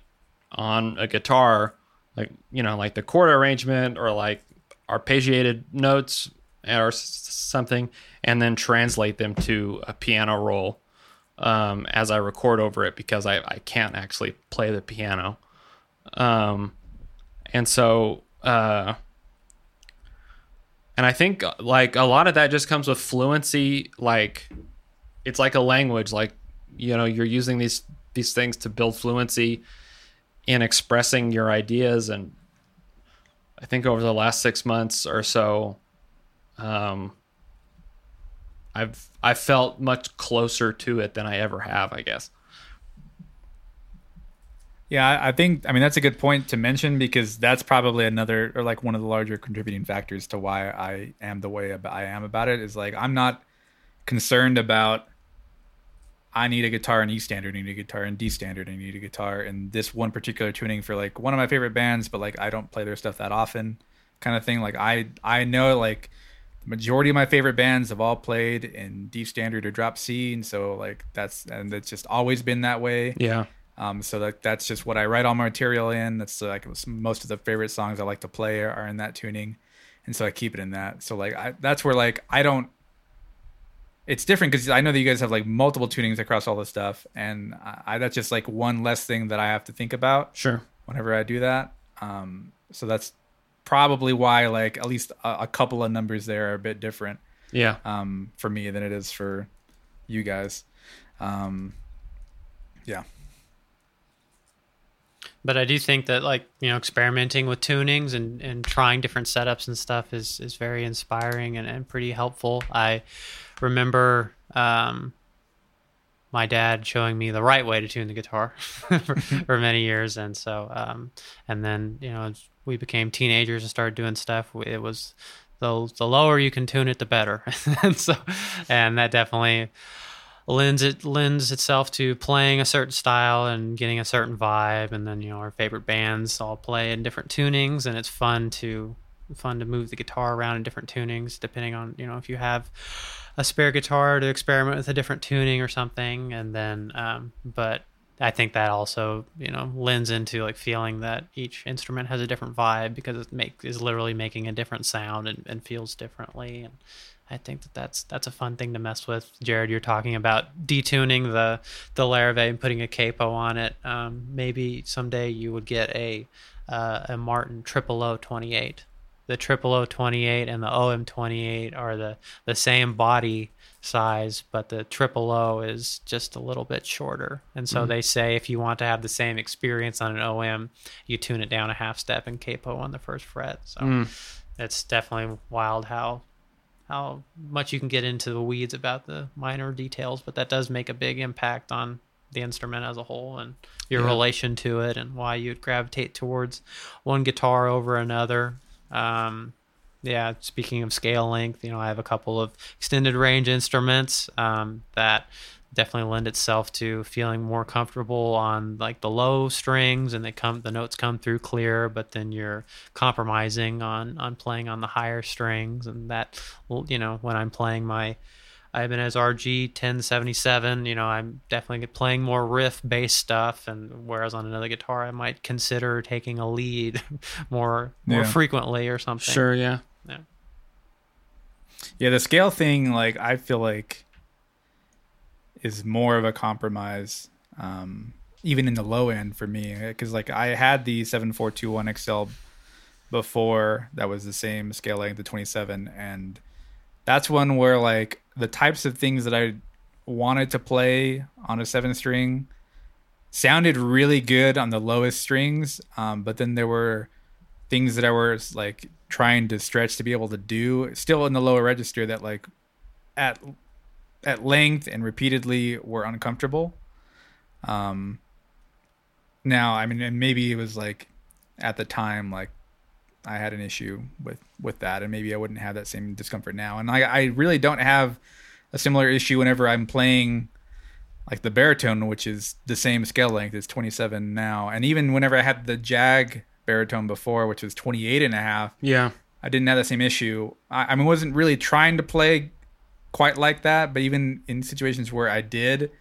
on a guitar, like you know like the chord arrangement or like arpeggiated notes or something, and then translate them to a piano roll um, as I record over it because I, I can't actually play the piano. Um, and so, uh, and I think like a lot of that just comes with fluency. Like it's like a language, like, you know, you're using these, these things to build fluency in expressing your ideas. And I think over the last six months or so, um, I've I felt much closer to it than I ever have, I guess. Yeah, I think I mean that's a good point to mention because that's probably another or like one of the larger contributing factors to why I am the way I am about it is like I'm not concerned about I need a guitar in E standard, I need a guitar in D standard, I need a guitar in this one particular tuning for like one of my favorite bands, but like I don't play their stuff that often kind of thing. Like I I know like the majority of my favorite bands have all played in D standard or drop C, and so like that's and it's just always been that way. Yeah. Um, so that that's just what I write all my material in. That's like most of the favorite songs I like to play are, are in that tuning, and so I keep it in that. So like I, that's where like I don't. It's different because I know that you guys have like multiple tunings across all the stuff, and I, that's just like one less thing that I have to think about. Sure. Whenever I do that, um, so that's probably why like at least a, a, couple of numbers there are a bit different. Yeah. Um, for me than it is for you guys. Um, yeah. But I do think that like you know experimenting with tunings and, and trying different setups and stuff is is very inspiring and, and pretty helpful. I remember um, my dad showing me the right way to tune the guitar [LAUGHS] for, for, many years, and so um, and then you know we became teenagers and started doing stuff. It was the the lower you can tune it, the better, [LAUGHS] and so and that definitely lends it lends itself to playing a certain style and getting a certain vibe. And then you know our favorite bands all play in different tunings, and it's fun to fun to move the guitar around in different tunings depending on you know if you have a spare guitar to experiment with a different tuning or something and then um, but i think that also you know lends into like feeling that each instrument has a different vibe because it make is literally making a different sound and, and feels differently and I think that that's that's a fun thing to mess with. Jared, you're talking about detuning the the Larrivee and putting a capo on it. Um, maybe someday you would get a uh, a Martin Triple O 28 the triple O 28 and the OM 28 are the, the same body size, but the triple O is just a little bit shorter. And so mm they say if you want to have the same experience on an OM, you tune it down a half step and capo on the first fret. So mm. it's definitely wild how how much you can get into the weeds about the minor details, but that does make a big impact on the instrument as a whole and your yeah. relation to it and why you'd gravitate towards one guitar over another. Um, yeah, speaking of scale length, you know, I have a couple of extended range instruments um, that definitely lend itself to feeling more comfortable on like the low strings and they come the notes come through clear but then you're compromising on on playing on the higher strings and that you know when i'm playing my Ibanez RG 1077, you know, I'm definitely playing more riff based stuff and whereas on another guitar I might consider taking a lead [LAUGHS] more more Yeah. frequently or something. Sure, yeah, yeah. Yeah, the scale thing, like I feel like, is more of a compromise, um, even in the low end for me. Because like I had the seven four two one XL before that was the same scale length, the twenty seven, and that's one where like the types of things that I wanted to play on a seven string sounded really good on the lowest strings, um, but then there were things that I was like trying to stretch to be able to do still in the lower register that like at at length and repeatedly were uncomfortable. Um now I mean and maybe it was like at the time like I had an issue with with that and maybe I wouldn't have that same discomfort now. And I I really don't have a similar issue whenever I'm playing like the baritone, which is the same scale length, is 27 now. And even whenever I had the Jag baritone before, which was 28 and a half, Yeah. I didn't have the same issue. I, I mean, wasn't really trying to play quite like that, but even in situations where I did,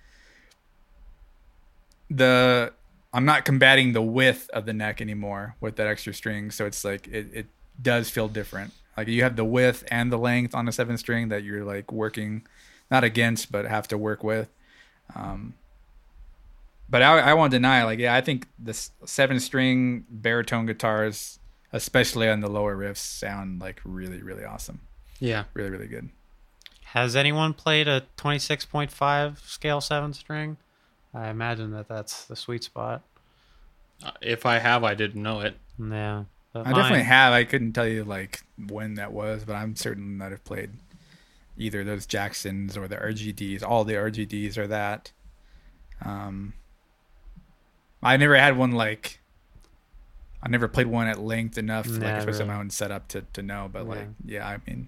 the I'm not combating the width of the neck anymore with that extra string, so it's like it, it does feel different. Like you have the width and the length on a seven string that you're like working not against, but have to work with. Um, but I, I won't deny, like, yeah, I think the seven string baritone guitars, especially on the lower riffs, sound like really, really awesome. Yeah. Really, really good. Has anyone played a 26.5 scale 7 string? I imagine that that's the sweet spot. Uh, If I have, I didn't know it. Yeah. but I definitely have. I couldn't tell you like when that was, but I'm certain that I've played either those Jacksons or the RGDs. All the RGDs are that. Um, I never had one like. I never played one at length enough, like Nah, especially really. my own setup to to know. But Yeah. like, yeah, I mean,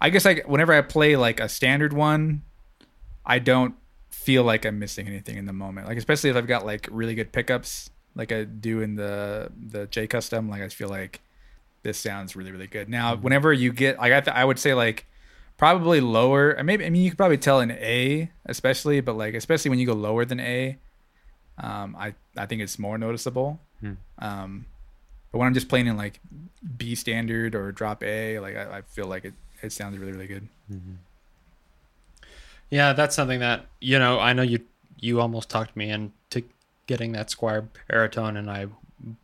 I guess like whenever I play like a standard one, I don't feel like I'm missing anything in the moment. Like especially if I've got like really good pickups, like I do in the the J custom. Like I feel like this sounds really really good. Now, whenever you get like I th- I would say like probably lower. Maybe I mean you could probably tell an A, especially, but like especially when you go lower than A, um, I I think it's more noticeable. Hmm. Um, but when I'm just playing in like B standard or drop A, like I, I feel like it it sounds really really good. Yeah, that's something that you know. I know you you almost talked me into getting that Squier baritone, and I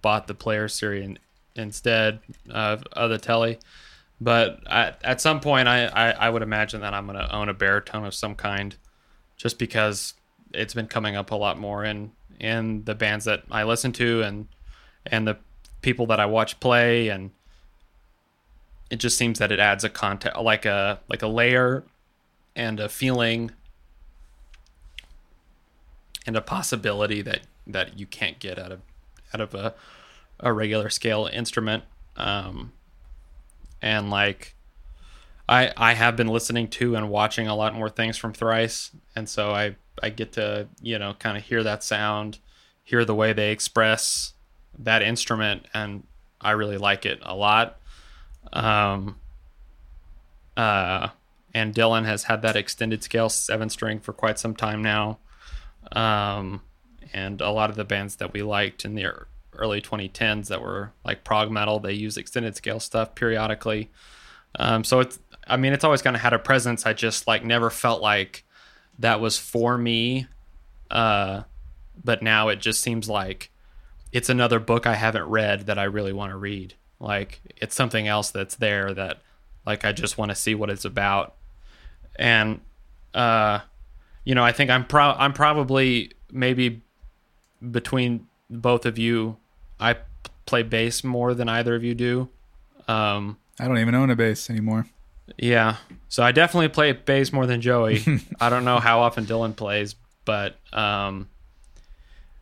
bought the Player Series in, instead of, of the Telly. But at, at some point, I, I, I would imagine that I'm going to own a baritone of some kind, just because it's been coming up a lot more in in the bands that I listen to and and the people that I watch play, and it just seems that it adds a content like a like a layer and a feeling and a possibility that that you can't get out of out of a a regular scale instrument. Um and like I I have been listening to and watching a lot more things from Thrice. And so I I get to you know kind of hear that sound hear the way they express that instrument and I really like it a lot. Um uh and Dylan has had that extended scale seven string for quite some time now. Um, and a lot of the bands that we liked in the early 2010s that were like prog metal, they use extended scale stuff periodically. Um, so it's, I mean, it's always kind of had a presence. I just like never felt like that was for me. Uh, but now it just seems like it's another book I haven't read that I really want to read. Like it's something else that's there that like I just want to see what it's about. And uh you know, I think I'm pro I'm probably maybe between both of you I play bass more than either of you do. Um I don't even own a bass anymore. yeah. So I definitely play bass more than Joey. [LAUGHS] I don't know how often Dylan plays, but um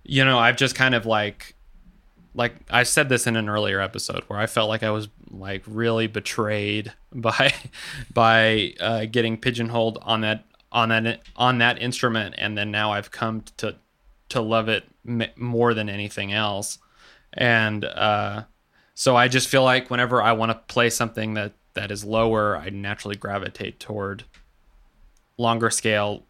you know, I've just kind of like like I said this in an earlier episode where I felt like I was like really betrayed [LAUGHS] by by uh getting pigeonholed on that on that on that instrument, and then now I've come to to love it more than anything else. And uh, so I just feel like whenever I want to play something that that is lower, I naturally gravitate toward longer scale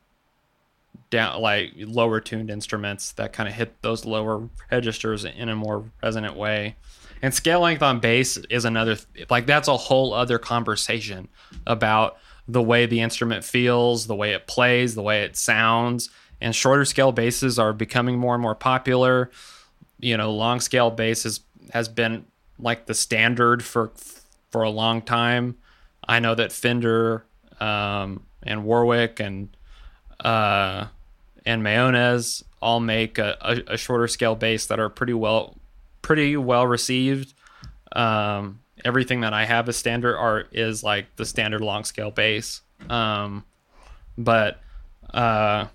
down like lower tuned instruments that kind of hit those lower registers in a more resonant way. And scale length on bass is another like that's a whole other conversation about the way the instrument feels the way it plays the way it sounds. And shorter scale basses are becoming more and more popular. You know long scale bass has, has been like the standard for for a long time. I know that fender um, and warwick and uh, and Mayones all make a, a, a, shorter scale bass that are pretty well pretty well received. Um, everything that I have as standard art is like the standard long scale bass. Um, but uh,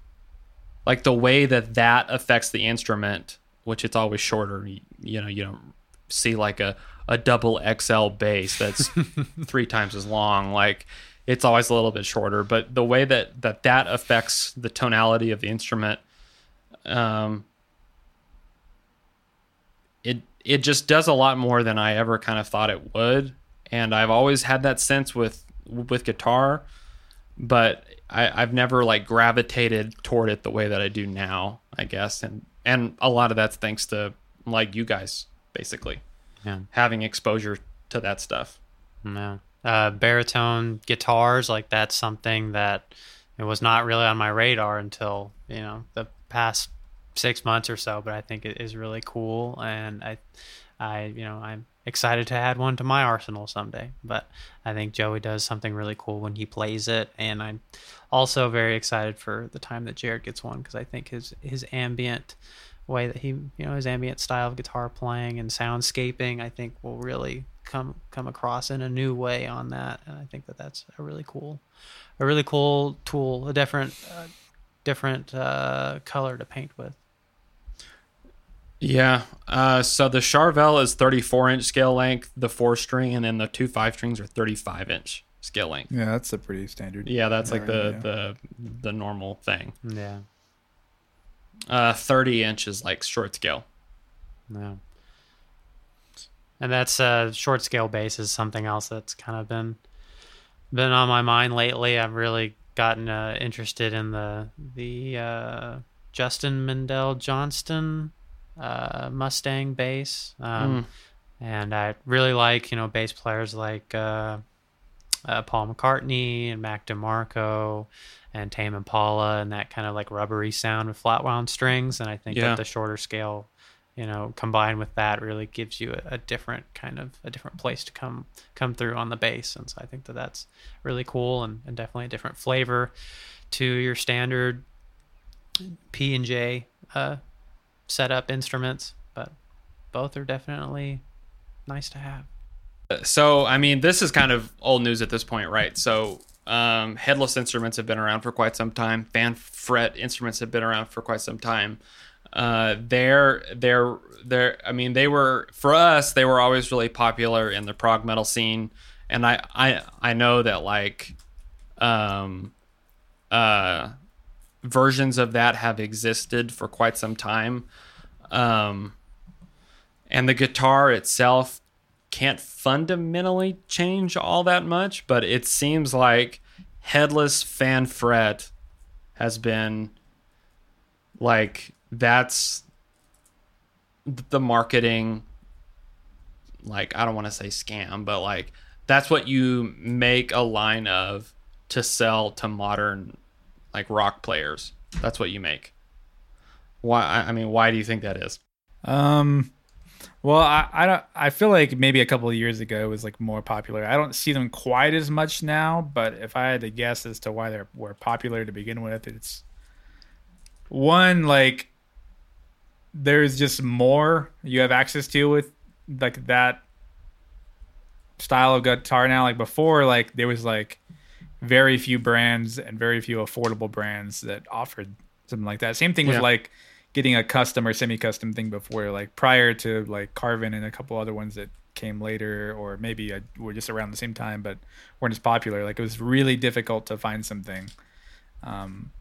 like the way that that affects the instrument, which it's always shorter. You, you know, you don't see like a a double XL bass that's [LAUGHS] three times as long. Like it's always a little bit shorter. But the way that that, that affects the tonality of the instrument, um, it it just does a lot more than I ever kind of thought it would. And I've always had that sense with with guitar, but I, I've never like gravitated toward it the way that I do now. I guess, and and a lot of that's thanks to like you guys, basically, yeah. having exposure to that stuff. Yeah uh, baritone guitars like that's something that it was not really on my radar until you know the past six months or so but i think it is really cool and i i you know i'm excited to add one to my arsenal someday but i think joey does something really cool when he plays it and i'm also very excited for the time that jared gets one because i think his his ambient way that he you know his ambient style of guitar playing and soundscaping i think will really come come across in a new way on that, and I think that that's a really cool, a really cool tool, a different, uh, different uh, color to paint with. Yeah. Uh, so the Charvel is 34 inch scale length, the four string, and then the two five strings are 35 inch scale length. Yeah, that's a pretty standard. Yeah, that's like the yeah. the the normal thing. Yeah. Uh, 30 inch is like short scale. Yeah and that's uh, short scale bass is something else that's kind of been been on my mind lately. I've really gotten uh, interested in the the uh, Justin Meldal-Johnsen uh, Mustang bass, um, mm. and I really like you know bass players like uh, uh, Paul McCartney and Mac DeMarco and Tame Impala and that kind of like rubbery sound with flat wound strings. And I think yeah. that the shorter scale you know combined with that really gives you a, a, different kind of a different place to come come through on the bass and so i think that that's really cool and, and definitely a different flavor to your standard p and j uh, setup instruments but both are definitely nice to have. So i mean this is kind of old news at this point right? So um, headless instruments have been around for quite some time. Fan fret instruments have been around for quite some time uh, they're they're they're I mean they were for us they were always really popular in the prog metal scene, and I I I know that like um uh versions of that have existed for quite some time, um, and the guitar itself can't fundamentally change all that much, but it seems like headless fan fret has been like that's the marketing like I don't want to say scam, but like that's what you make a line of to sell to modern like rock players. That's what you make. Why I mean, why do you think that is? Um well, I, I don't I feel like maybe a couple of years ago it was like more popular. I don't see them quite as much now, but if I had to guess as to why they were popular to begin with, it's one like there's just more you have access to with like that style of guitar now. Like before, like there was like very few brands and very few affordable brands that offered something like that. Same thing yeah. with like getting a custom or semi-custom thing before, like prior to like Carvin and a couple other ones that came later, or maybe uh, were just around the same time, but weren't as popular. Like it was really difficult to find something um,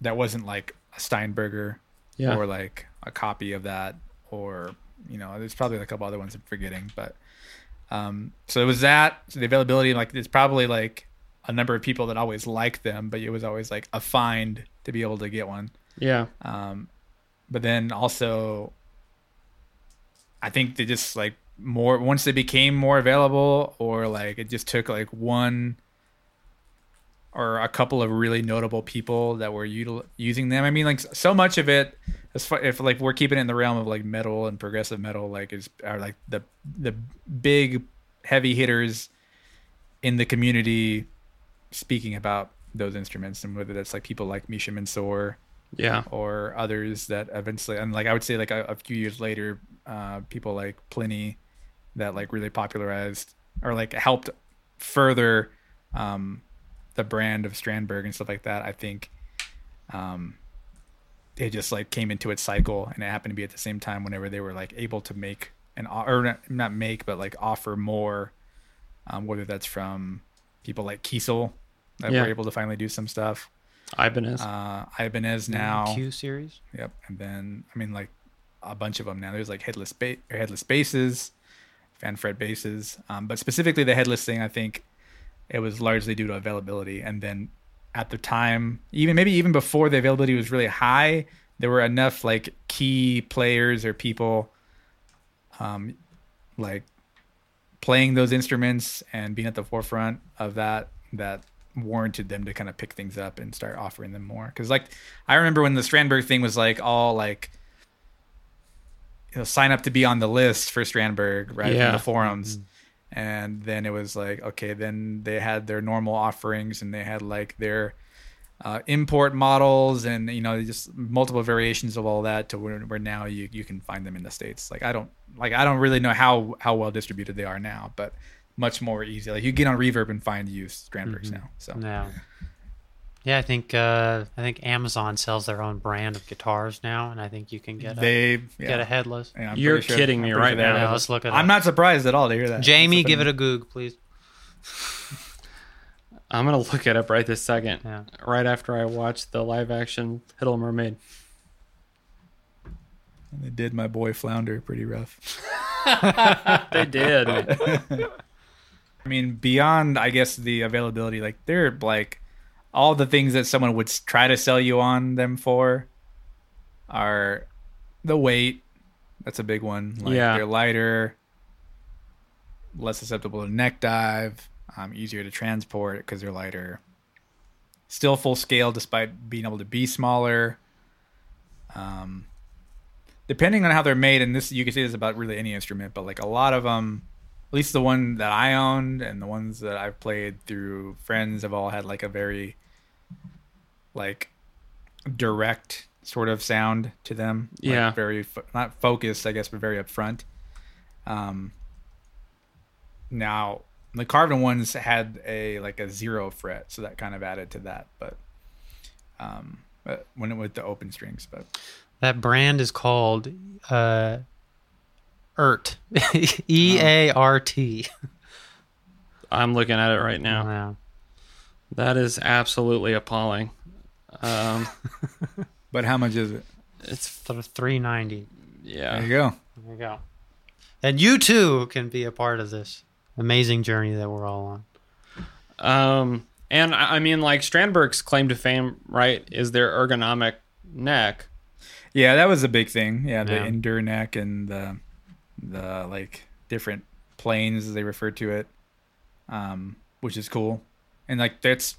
that wasn't like a Steinberger Yeah. or like a copy of that or you know there's probably a couple other ones I'm forgetting but um so it was that so the availability like there's probably like a number of people that always liked them but it was always like a find to be able to get one yeah. um but then also I think they just like more once they became more available or like it just took like one or a couple of really notable people that were util- using them. I mean, like so much of it, as far if like we're keeping it in the realm of like metal and progressive metal, like is are like the the big heavy hitters in the community speaking about those instruments and whether that's like people like Misha Mansour Yeah. or others that eventually and like I would say like a, a few years later, uh, people like Plini that like really popularized or like helped further um, the brand of Strandberg and stuff like that. I think um, it just like came into its cycle and it happened to be at the same time whenever they were like able to make an or not, not make but like offer more, um, whether that's from people like Kiesel that Yeah. were able to finally do some stuff. Ibanez. Uh, Ibanez now. Q series. Yep, and then I mean like a bunch of them now. There's like headless ba- or headless bases, fan fret bases, um, but specifically the headless thing, I think it was largely due to availability. And then at the time, even maybe even before the availability was really high, there were enough like key players or people, um, like playing those instruments and being at the forefront of that that warranted them to kind of pick things up and start offering them more because like i remember when the strandberg thing was like all like you know sign up to be on the list for strandberg right Yeah. from the forums and then it was like okay then they had their normal offerings and they had like their uh, import models and you know just multiple variations of all that to where, where now you, you can find them in the states. Like i don't like i don't really know how how well distributed they are now but much more easy. Like you get on reverb and find used strandbergs now so. Yeah. Yeah, I think uh, I think Amazon sells their own brand of guitars now, and I think you can get a, they yeah. get a headless. Yeah, I'm You're sure- kidding I'm me right sure now. it. Yeah, let's look it up. I'm not surprised at all to hear that. Jamie, give it a goog, please. [LAUGHS] I'm gonna look it up right this second. Yeah. Right after I watch the live action Little Mermaid. They did my boy Flounder pretty rough. [LAUGHS] [LAUGHS] They did. I mean, beyond I guess the availability, like they're like all the things that someone would try to sell you on them for are the weight. That's a big one. Like Yeah. they're lighter, less susceptible to neck dive, um, easier to transport because they're lighter. Still full scale despite being able to be smaller. Um, depending on how they're made, and this you can say this about really any instrument, but like a lot of them, at least the one that I owned and the ones that I've played through friends have all had like a very like direct sort of sound to them. Like, Yeah. very fo- not focused, I guess, but very upfront. Um, now the Carvin ones had a like a zero fret, so that kind of added to that. But um, but when it with the open strings, but That brand is called uh, EART. [LAUGHS] E A R T. I'm looking at it right now. Yeah. That is absolutely appalling. Um, [LAUGHS] but how much is it? it's Three ninety. Yeah. There you go. There you go. And you too can be a part of this amazing journey that we're all on. Um, and I I mean, like Strandberg's claim to fame, right, is their ergonomic neck. Yeah, that was a big thing. Yeah, the Yeah. EndurNeck and the the like different planes as they refer to it, um, which is cool, and like that's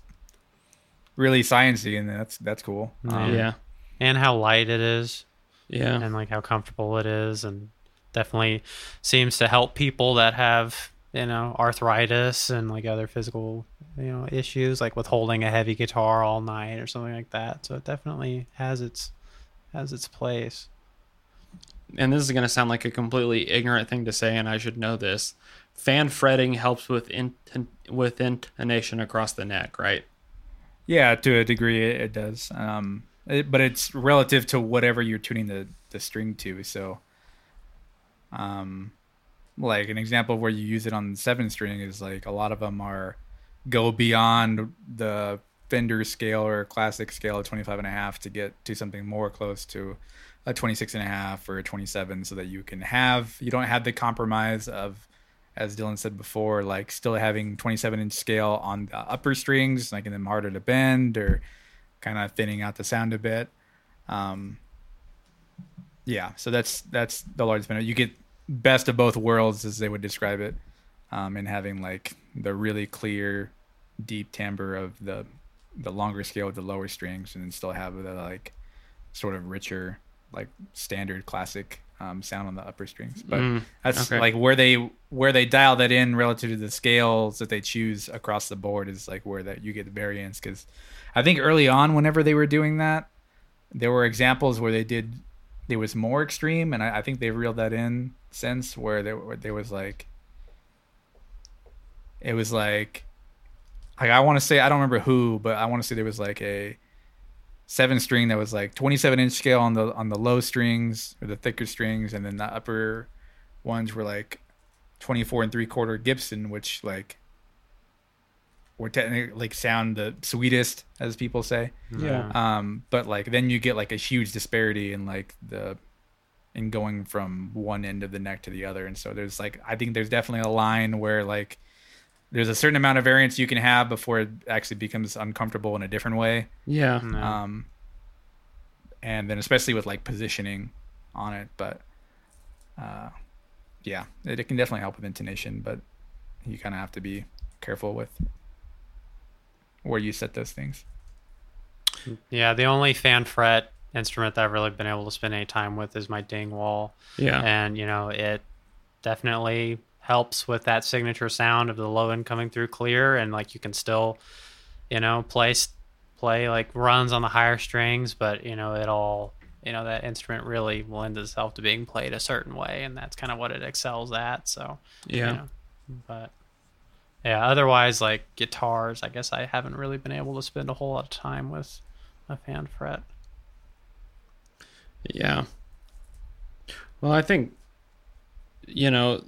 really sciencey, and that's that's cool. Um, yeah. And how light it is. Yeah. and like how comfortable it is and definitely seems to help people that have you know arthritis and like other physical you know issues like with holding a heavy guitar all night or something like that so it definitely has its has its place and this is going to sound like a completely ignorant thing to say, and I should know this. Fan fretting helps with in, with intonation across the neck, right? Yeah, to a degree, it, it does. Um, it, but it's relative to whatever you're tuning the the string to. So, um, like an example where you use it on the seven string is like a lot of them are go beyond the Fender scale or classic scale of 25 and a half to get to something more close to a 26 and a half or a 27 so that you can have you don't have the compromise of as Dylan said before like still having 27 inch scale on the upper strings making them harder to bend or kind of thinning out the sound a bit. Um, yeah so that's that's the largest benefit. You get best of both worlds as they would describe it um, and having like the really clear deep timbre of the the longer scale with the lower strings and then still have the like sort of richer like standard classic um, sound on the upper strings. But Mm, that's okay. like where they where they dial that in relative to the scales that they choose across the board is like where that you get the variance. Because i think early on whenever they were doing that there were examples where they did it was more extreme. And i, I think they've reeled that in since where there, where there was like it was like like I want to say I don't remember who, but I want to say there was like a seven string that was like 27 inch scale on the on the low strings or the thicker strings, and then the upper ones were like 24 and three quarter Gibson, which like were technically like sound the sweetest, as people say. Yeah. Um, but like then you get like a huge disparity in like the in going from one end of the neck to the other, and so there's like I think there's definitely a line where like there's a certain amount of variance you can have before it actually becomes uncomfortable in a different way. Yeah. No. Um, and then especially with like positioning on it, but uh, yeah, it, it can definitely help with intonation, but you kind of have to be careful with where you set those things. Yeah, the only fan fret instrument that I've really been able to spend any time with is my Dingwall. Yeah. And, you know, it definitely helps with that signature sound of the low end coming through clear and like you can still, you know, play play like runs on the higher strings, but you know, it all you know, that instrument really lends itself to being played a certain way and that's kind of what it excels at. So Yeah. you know, but yeah, otherwise like guitars, I guess I haven't really been able to spend a whole lot of time with a fan fret. Yeah. Well, I think you know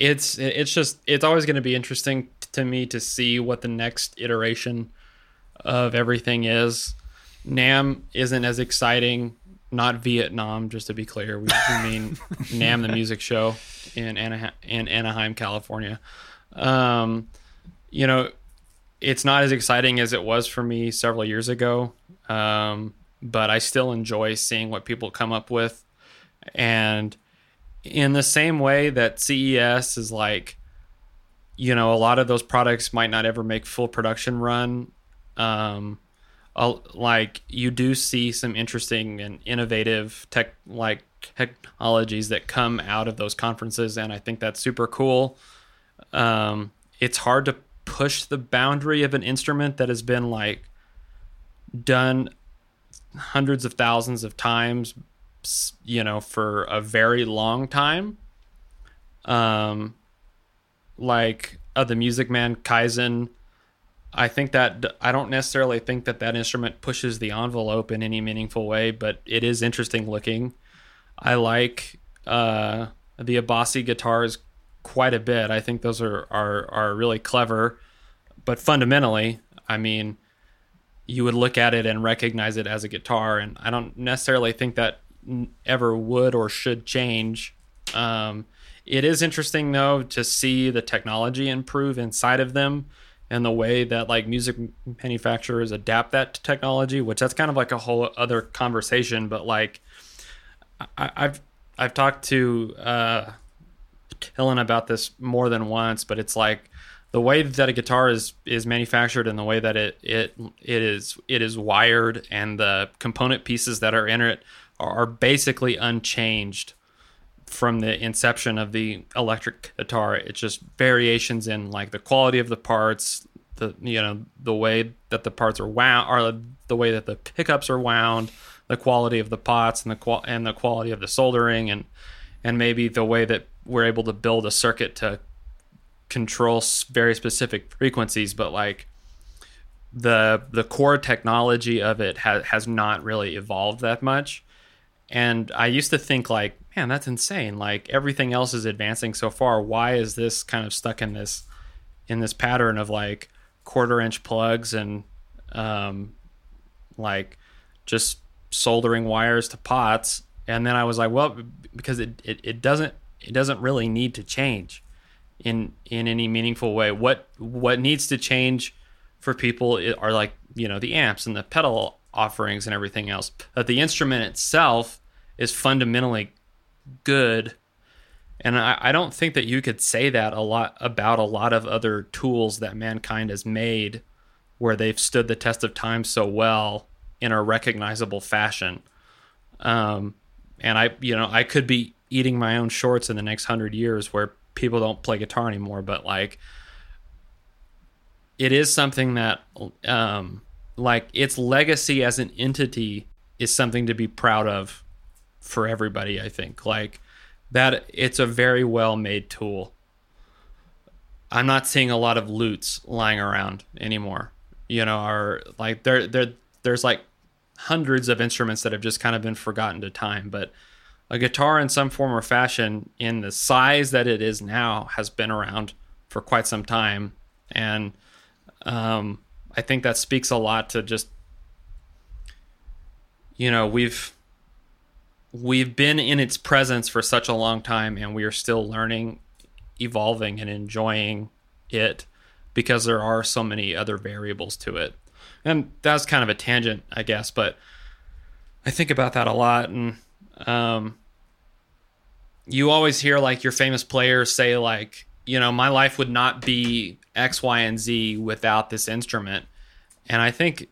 it's it's just it's always going to be interesting to me to see what the next iteration of everything is. NAMM isn't as exciting, not Vietnam, just to be clear. We, we mean [LAUGHS] NAMM the music show in Anaheim, in Anaheim, California. Um, you know, it's not as exciting as it was for me several years ago. Um, but I still enjoy seeing what people come up with. And in the same way that CES is like, you know, a lot of those products might not ever make full production run. Um, like you do see some interesting and innovative tech like technologies that come out of those conferences, and I think that's super cool. Um, it's hard to push the boundary of an instrument that has been like done hundreds of thousands of times you know for a very long time. Um like uh, the music man kaizen i think that i don't necessarily think that that instrument pushes the envelope in any meaningful way but it is interesting looking. I like uh the abasi guitars quite a bit. I think those are are are really clever but fundamentally i mean you would look at it and recognize it as a guitar and i don't necessarily think that ever would or should change. Um, it is interesting though to see the technology improve inside of them and the way that like music manufacturers adapt that to technology which that's kind of like a whole other conversation but like I, i've i've talked to uh Dylan about this more than once but it's like the way that a guitar is is manufactured and the way that it it it is it is wired and the component pieces that are in it are basically unchanged from the inception of the electric guitar. It's just variations in like the quality of the parts, the you know the way that the parts are wound, or the way that the pickups are wound, the quality of the pots and the qual and the quality of the soldering and and maybe the way that we're able to build a circuit to control very specific frequencies, but like the the core technology of it has has not really evolved that much. And I used to think like, man, that's insane. Like everything else is advancing so far. Why is this kind of stuck in this in this pattern of like quarter inch plugs and um, like just soldering wires to pots. And then I was like, well, because it, it, it doesn't it doesn't really need to change in in any meaningful way. What what needs to change for people are like you know the amps and the pedal offerings and everything else. But the instrument itself is fundamentally good. And I, I don't think that you could say that a lot about a lot of other tools that mankind has made where they've stood the test of time so well in a recognizable fashion. Um, and I, you know, I could be eating my own shorts in the next hundred years where people don't play guitar anymore, but like, it is something that, um, like its legacy as an entity is something to be proud of for everybody. I think like that it's a very well made tool. I'm not seeing a lot of lutes lying around anymore. You know, or like there there there's like hundreds of instruments that have just kind of been forgotten to time, but a guitar in some form or fashion in the size that it is now has been around for quite some time and um, I think that speaks a lot to just you know, we've we've been in its presence for such a long time and we are still learning, evolving and enjoying it because there are so many other variables to it. And that's kind of a tangent, I guess, but I think about that a lot and um you always hear like your famous players say like, you know, my life would not be X, Y, and Z without this instrument. And I think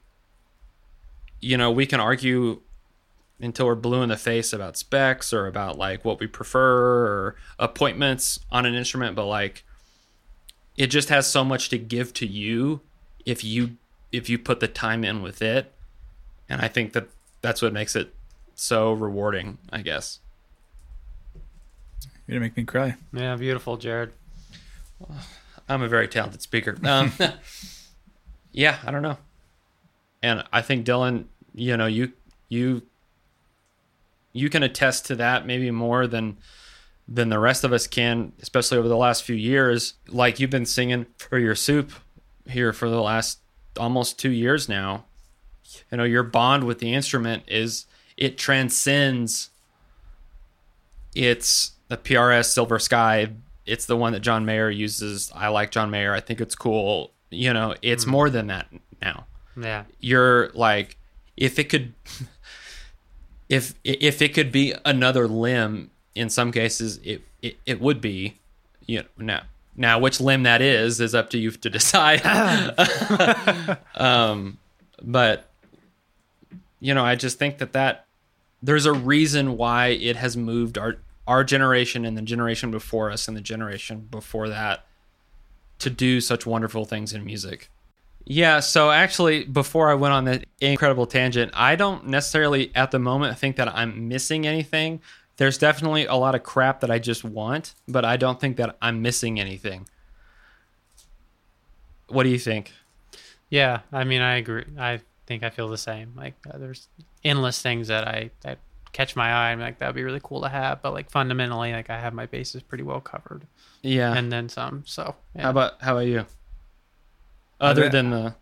you know, we can argue until we're blue in the face about specs or about like what we prefer or appointments on an instrument, but like it just has so much to give to you if you if you put the time in with it. And I think that that's what makes it so rewarding, I guess. You're gonna make me cry. Yeah, beautiful, Jared. [SIGHS] I'm a very talented speaker. Um, [LAUGHS] yeah, I don't know. And I think Dylan, you know, you you you can attest to that maybe more than than the rest of us can, especially over the last few years. Like you've been singing for your soup here for the last almost 2 years now. You know, your bond with the instrument is it transcends it's the PRS Silver Sky. It's the one that John Mayer uses. I like John Mayer. I think it's cool. You know, it's hmm. more than that now. Yeah. You're like, if it could, [LAUGHS] if if it could be another limb, in some cases, it it, it would be. You know, now now which limb that is is up to you to decide. [LAUGHS] um, but you know, I just think that that there's a reason why it has moved our our generation and the generation before us and the generation before that to do such wonderful things in music. Yeah, so actually before I went on that incredible tangent, I don't necessarily at the moment think that I'm missing anything. There's definitely a lot of crap that I just want, but I don't think that I'm missing anything. What do you think? Yeah, I mean, I agree. I think I feel the same. Like, uh, there's endless things that I that catch my eye. I'm like, that'd be really cool to have. But like fundamentally, like I have my bases pretty well covered, Yeah. and then some. So yeah. how about how about you? Other than the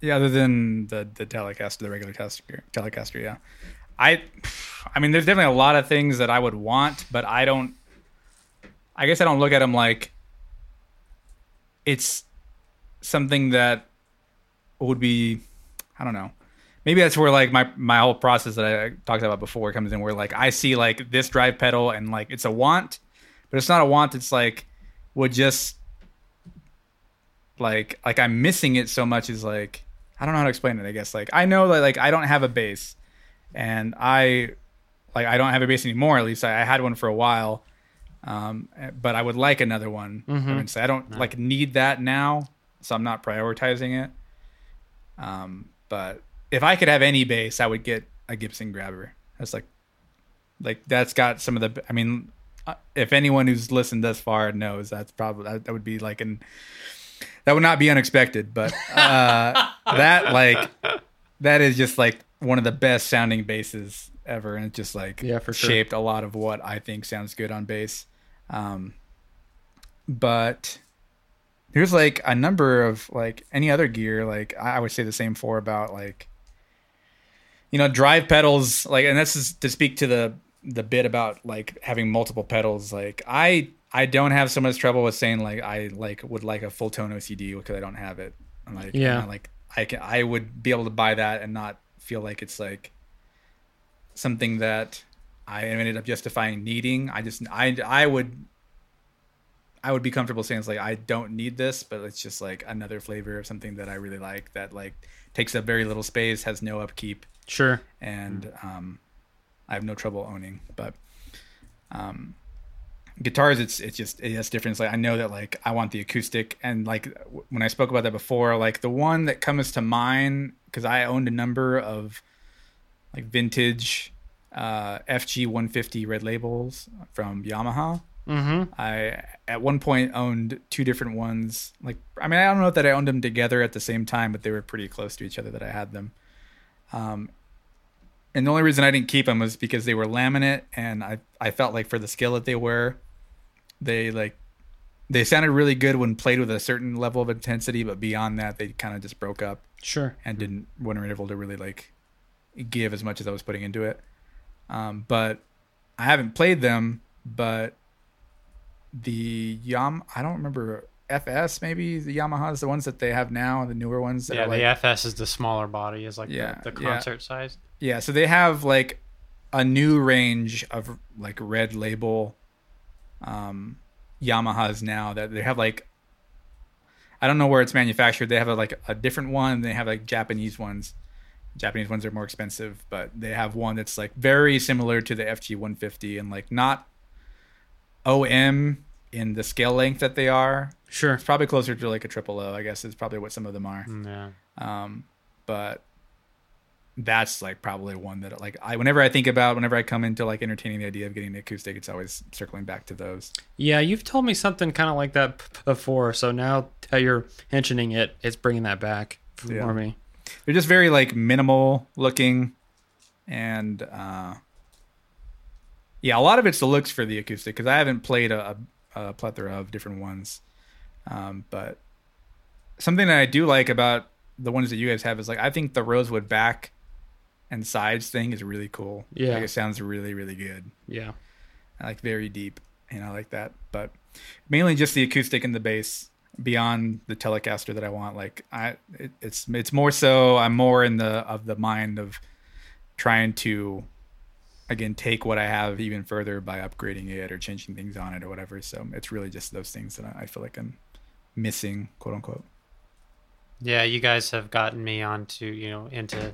Yeah, other than the the Telecaster, the regular Telecaster, Telecaster, yeah. I, I mean, there's definitely a lot of things that I would want, but I don't. I guess I don't look at them like. It's something that would be, I don't know. Maybe that's where like my my whole process that I talked about before comes in, where like I see like this drive pedal and like it's a want, but it's not a want. It's like would just like like I'm missing it so much is like I don't know how to explain it. I guess like I know that like I don't have a bass, and I like I don't have a bass anymore. At least I, I had one for a while, um, but I would like another one. I, mean, so I don't like need that now, so I'm not prioritizing it. Um, but if I could have any bass, I would get a Gibson Grabber. That's like like that's got some of the. I mean, uh, if anyone who's listened thus far knows, that's probably that, that would be like an that would not be unexpected, but uh, that like that is just like one of the best sounding basses ever, and it just like Yeah, for sure. shaped a lot of what I think sounds good on bass. Um, but there's like a number of like any other gear. Like I I would say the same for about like you know drive pedals. Like and this is to speak to the the bit about like having multiple pedals. Like I I don't have so much trouble with saying like I like would like a Fulltone OCD because I don't have it. I'm like Yeah. you know, like I can I would be able to buy that and not feel like it's like something that I ended up justifying needing. I just I I would I would be comfortable saying it's like I don't need this, but it's just like another flavor of something that I really like that like takes up very little space, has no upkeep, Sure. and um, I have no trouble owning. But um, guitars, it's it's just it has difference. Like I know that like I want the acoustic, and like w- when I spoke about that before, like the one that comes to mind because I owned a number of like vintage uh, FG 150 red labels from Yamaha. Mm-hmm. I at one point owned two different ones. Like I mean, I don't know that I owned them together at the same time, but they were pretty close to each other that I had them. Um, and the only reason I didn't keep them was because they were laminate, and I I felt like for the skill that they were, they like they sounded really good when played with a certain level of intensity, but beyond that, they kind of just broke up Sure. and didn't weren't able to really like give as much as I was putting into it. Um, but I haven't played them, but the Yam I don't remember FS maybe the Yamahas the ones that they have now the newer ones that Yeah, are like the FS is the smaller body, is like Yeah, the, the yeah. concert size. Yeah so they have like a new range of like red label um Yamahas now that they have like I don't know where it's manufactured. They have a, like a different one. They have like Japanese ones. Japanese ones are more expensive, but they have one that's like very similar to the FG 150 and like not OM in the scale length that they are. Sure. It's probably closer to like a triple O, I guess is probably what some of them are. Mm, Yeah. Um, but that's like probably one that like I whenever I think about whenever I come into like entertaining the idea of getting the acoustic, it's always circling back to those. Yeah, you've told me something kind of like that before. So now that you're mentioning it, it's bringing that back for Yeah. me. They're just very like minimal looking, and uh, yeah, a lot of it's the looks for the acoustic because I haven't played a, a, a plethora of different ones. Um, but something that I do like about the ones that you guys have is like I think the rosewood back and sides thing is really cool. Yeah. like, it sounds really really good. Yeah. I like very deep, and I like that. But mainly just the acoustic and the bass beyond the Telecaster that I want. Like I, it, it's it's more so I'm more in the of the mind of trying to again take what I have even further by upgrading it or changing things on it or whatever. So it's really just those things that I I feel like I'm missing, quote unquote. Yeah, you guys have gotten me onto you know into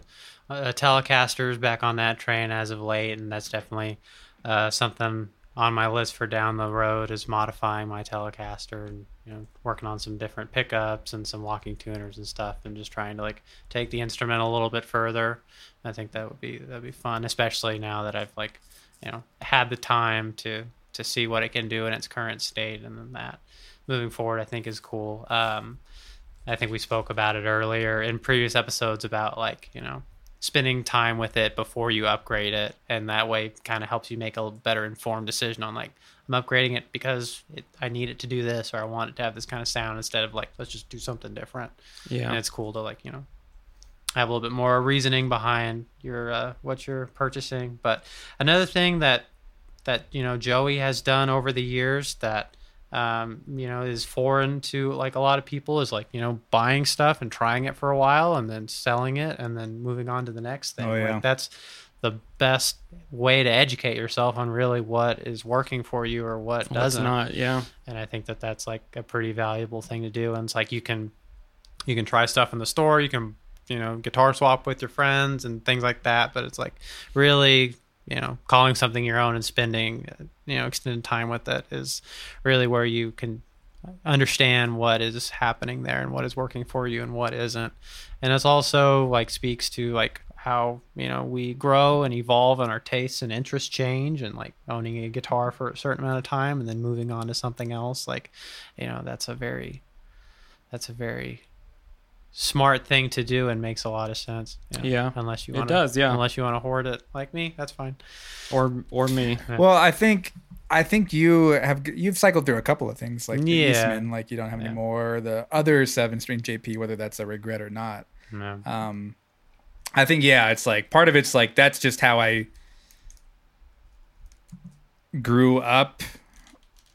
uh, Telecasters back on that train as of late, and that's definitely uh, something on my list for down the road is modifying my Telecaster and you know working on some different pickups and some locking tuners and stuff, and just trying to like take the instrument a little bit further. I think that would be that'd be fun, especially now that I've like you know had the time to to see what it can do in its current state, and then that moving forward, I think is cool. Um, I think we spoke about it earlier in previous episodes about like, you know, spending time with it before you upgrade it. And that way kind of helps you make a better informed decision on like, I'm upgrading it because it, I need it to do this or I want it to have this kind of sound instead of like, let's just do something different. Yeah. And it's cool to like, you know, have a little bit more reasoning behind your uh, what you're purchasing. But another thing that that you know Joey has done over the years that um, you know is foreign to like a lot of people is like you know buying stuff and trying it for a while and then selling it and then moving on to the next thing. Oh, yeah. Like that's the best way to educate yourself on really what is working for you or what What's doesn't not? Yeah. and I think that that's like a pretty valuable thing to do. And it's like you can you can try stuff in the store, you can you know guitar swap with your friends and things like that. But it's like really you know calling something your own and spending you know extended time with it is really where you can understand what is happening there and what is working for you and what isn't. And it's also like speaks to like how you know we grow and evolve and our tastes and interests change and like owning a guitar for a certain amount of time and then moving on to something else like you know that's a very that's a very smart thing to do and makes a lot of sense you know, Yeah. unless you It does, yeah. unless you want to hoard it like me that's fine Or or me. Well, I think I think you have you've cycled through a couple of things like the Yeah. Eastman, like you don't have Yeah. anymore. The other seven string JP, whether that's a regret or not. No. Um, I think yeah, it's like part of it's like that's just how I grew up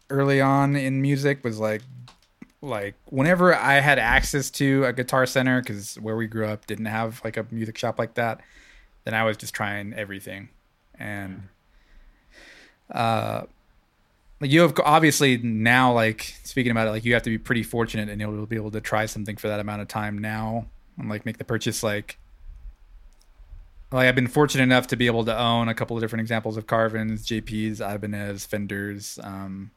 early on in music was like like whenever I had access to a guitar center because where we grew up didn't have like a music shop like that, then I was just trying everything, and uh, you have obviously now like speaking about it like you have to be pretty fortunate and you'll be able to try something for that amount of time now and like make the purchase like like I've been fortunate enough to be able to own a couple of different examples of Carvins, JPs, Ibanez, Fenders, um,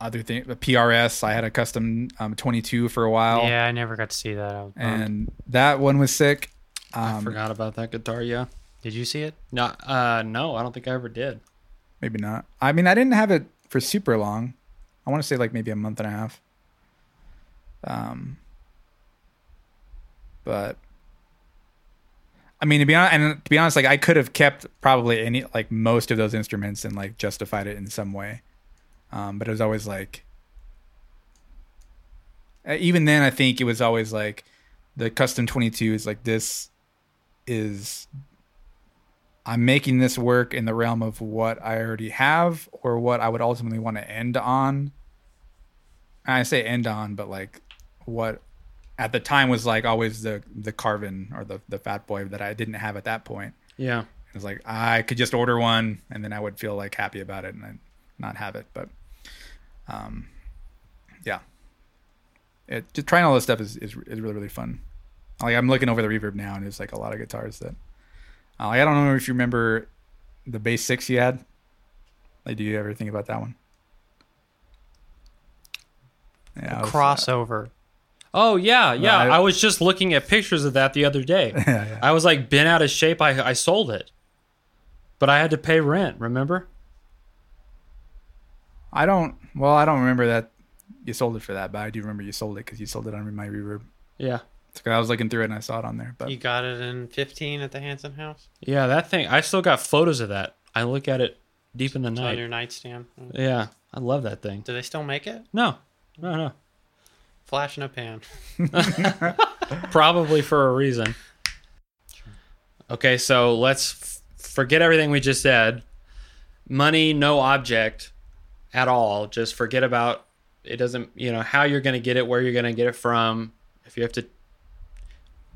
other thing, the PRS. I had a custom um, 22 for a while, Yeah, I never got to see that. I was bummed. and that one was sick. I Um, forgot about that guitar. Yeah. Did you see it? No, uh, no, I don't think I ever did. maybe not. I mean, I didn't have it for super long. I want to say like maybe a month and a half. Um, but I mean, to be honest, and to be honest, like I could have kept probably any like most of those instruments and like justified it in some way. Um, but it was always like, uh, even then, I think it was always like the custom twenty two is like this is I'm making this work in the realm of what I already have or what I would ultimately want to end on. And I say end on, but like what at the time was like always the the Carvin or the the Fat Boy that I didn't have at that point. Yeah. It was like I could just order one and then I would feel like happy about it and I'd not have it. But um yeah. It just trying all this stuff is, is is really, really fun. Like I'm looking over the reverb now and there's like a lot of guitars that uh, like, I don't know if you remember the bass six you had. Like do you ever think about that one? Yeah, was- Crossover. Oh yeah, yeah. I- I, was just looking at pictures of that the other day. [LAUGHS] yeah, yeah. I was like bent out of shape. I I sold it, but I had to pay rent. Remember? I don't well, I don't remember that you sold it for that, but I do remember you sold it because you sold it on my reverb. Yeah. So I was looking through it and I saw it on there. But You got it in 15 at the Hanson house? Yeah, that thing. I still got photos of that. I look at it deep in the It's on night. your nightstand. Mm. Yeah, I love that thing. Do they still make it? No, no, no. Flash in a pan. [LAUGHS] Probably for a reason. Okay, so let's f- forget everything we just said. Money, no object at all. Just forget about it. Doesn't you know how you're going to get it, where you're going to get it from. If you have to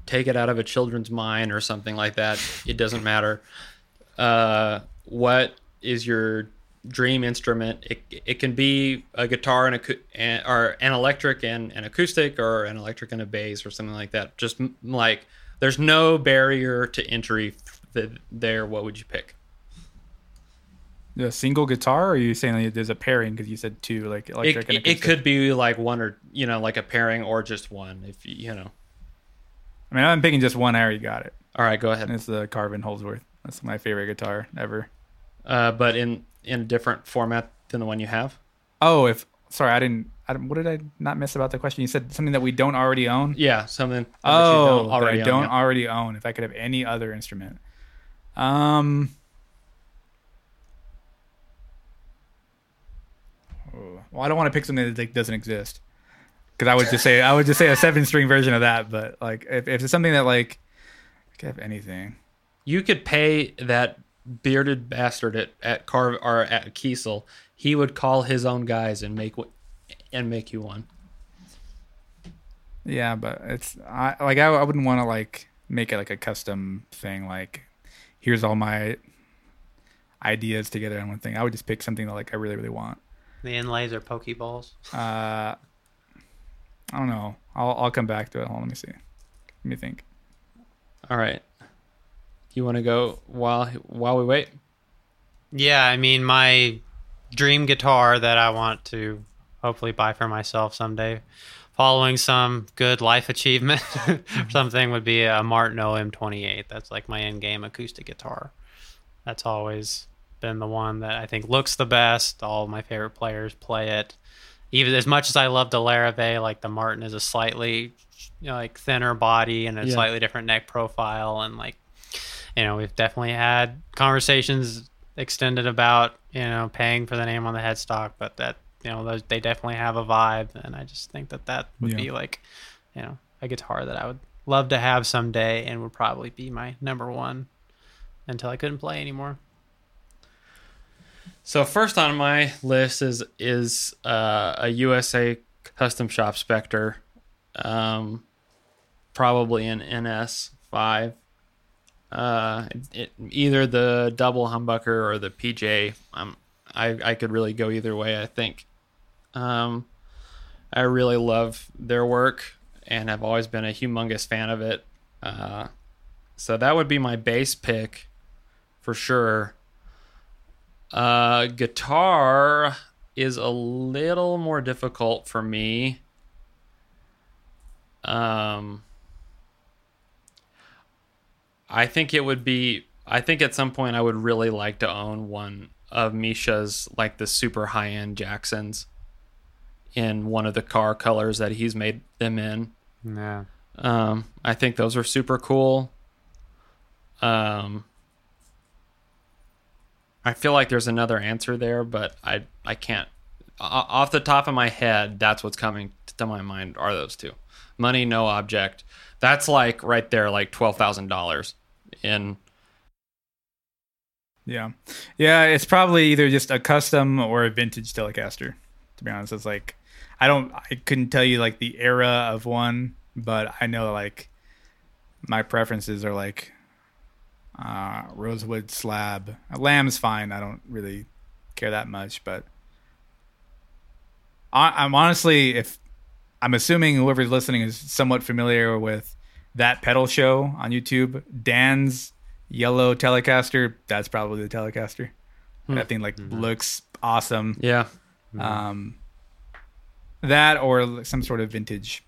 take it out of a children's mind or something like that, it doesn't matter. Uh, what is your dream instrument? It, it can be a guitar and a or an electric and an acoustic or an electric and a bass or something like that. Just like there's no barrier to entry there. What would you pick? A single guitar, or are you saying like there's a pairing because you said two, like It, electric and it, it could be like one or you know like a pairing or just one. If you, you know. I mean, I'm picking just one. I already got it. All right, go ahead. And it's the Carvin Holdsworth. That's my favorite guitar ever. Uh, but in in a different format than the one you have. Oh, if sorry, I didn't. I, didn't- what did I not miss about the question? You said something that we don't already own. Yeah, something. that you Oh, that I don't yeah. already own. If I could have any other instrument, um, well, I don't want to pick something that like, doesn't exist because I would just say I would just say a seven string version of that. But like, if, if it's something that like, I could have anything. You could pay that bearded bastard at at Carv or at Kiesel. He would call his own guys and make what and make you one. Yeah, but it's I like I, I wouldn't want to like make it like a custom thing. Like, here's all my ideas together on one thing. I would just pick something that like I really really want. The inlays are Pokeballs. Uh, I don't know. I'll I'll come back to it. Hold on, let me see. Let me think. All right. You want to go while while we wait? Yeah, I mean, my dream guitar that I want to hopefully buy for myself someday, following some good life achievement [LAUGHS] something, would be a Martin OM28. That's like my end game acoustic guitar. That's always been the one that I think looks the best. All my favorite players play it. Even as much as I love the Larrivee, like the Martin is a slightly you know, like thinner body and a Yeah. slightly different neck profile and like you know we've definitely had conversations extended about you know paying for the name on the headstock, but that you know those, they definitely have a vibe, and I just think that that would Yeah. be like you know a guitar that I would love to have someday, and would probably be my number one until I couldn't play anymore. So first on my list is is uh, a USA Custom Shop Spector, um, probably an NS five. Uh, it, either the double humbucker or the PJ. Um, I I could really go either way. I think. Um, I really love their work and I've always been a humongous fan of it. Uh, so that would be my bass pick for sure. Uh, guitar is a little more difficult for me. Um, I think it would be. I think at some point I would really like to own one of Misha's, like the super high end Jacksons, in one of the car colors that he's made them in. Yeah. Um, I think those are super cool. Um, I feel like there's another answer there, but I I can't. Off the top of my head, that's what's coming to my mind are those two. Money, no object. That's like right there, like twelve thousand dollars in. Yeah, yeah. It's probably either just a custom or a vintage Telecaster. To be honest, it's like I don't. I couldn't tell you like the era of one, but I know like my preferences are like uh, rosewood slab. A Lamb's fine. I don't really care that much, but I, I'm honestly if I'm assuming whoever's listening is somewhat familiar with that pedal show on YouTube, Dan's yellow Telecaster. That's probably the Telecaster. That thing like looks awesome. Yeah, Um, that or some sort of vintage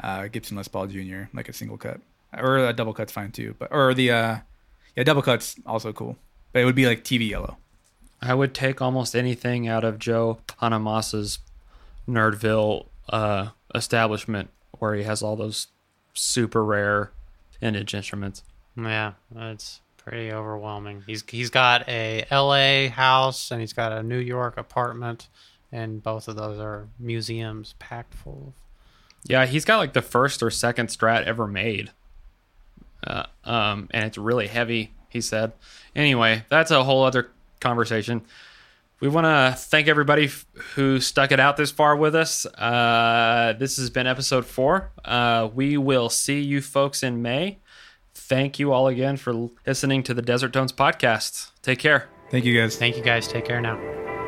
uh, Gibson Les Paul Jr. like a single cut or a double cut's fine too. But or the uh, yeah double cut's also cool. But it would be like TV yellow. I would take almost anything out of Joe Bonamassa's Nerdville uh, establishment where he has all those super rare vintage instruments. Yeah, it's pretty overwhelming. He's he's got a L.A. house and he's got a New York apartment, and both of those are museums packed full. Yeah, he's got like the first or second Strat ever made, uh, um, and it's really heavy. He said. Anyway, that's a whole other conversation. We want to thank everybody f- who stuck it out this far with us. Uh, this has been episode four. Uh, we will see you folks in May. Thank you all again for listening to the Desert Tones podcast. Take care. Thank you guys. Thank you guys. Take care now.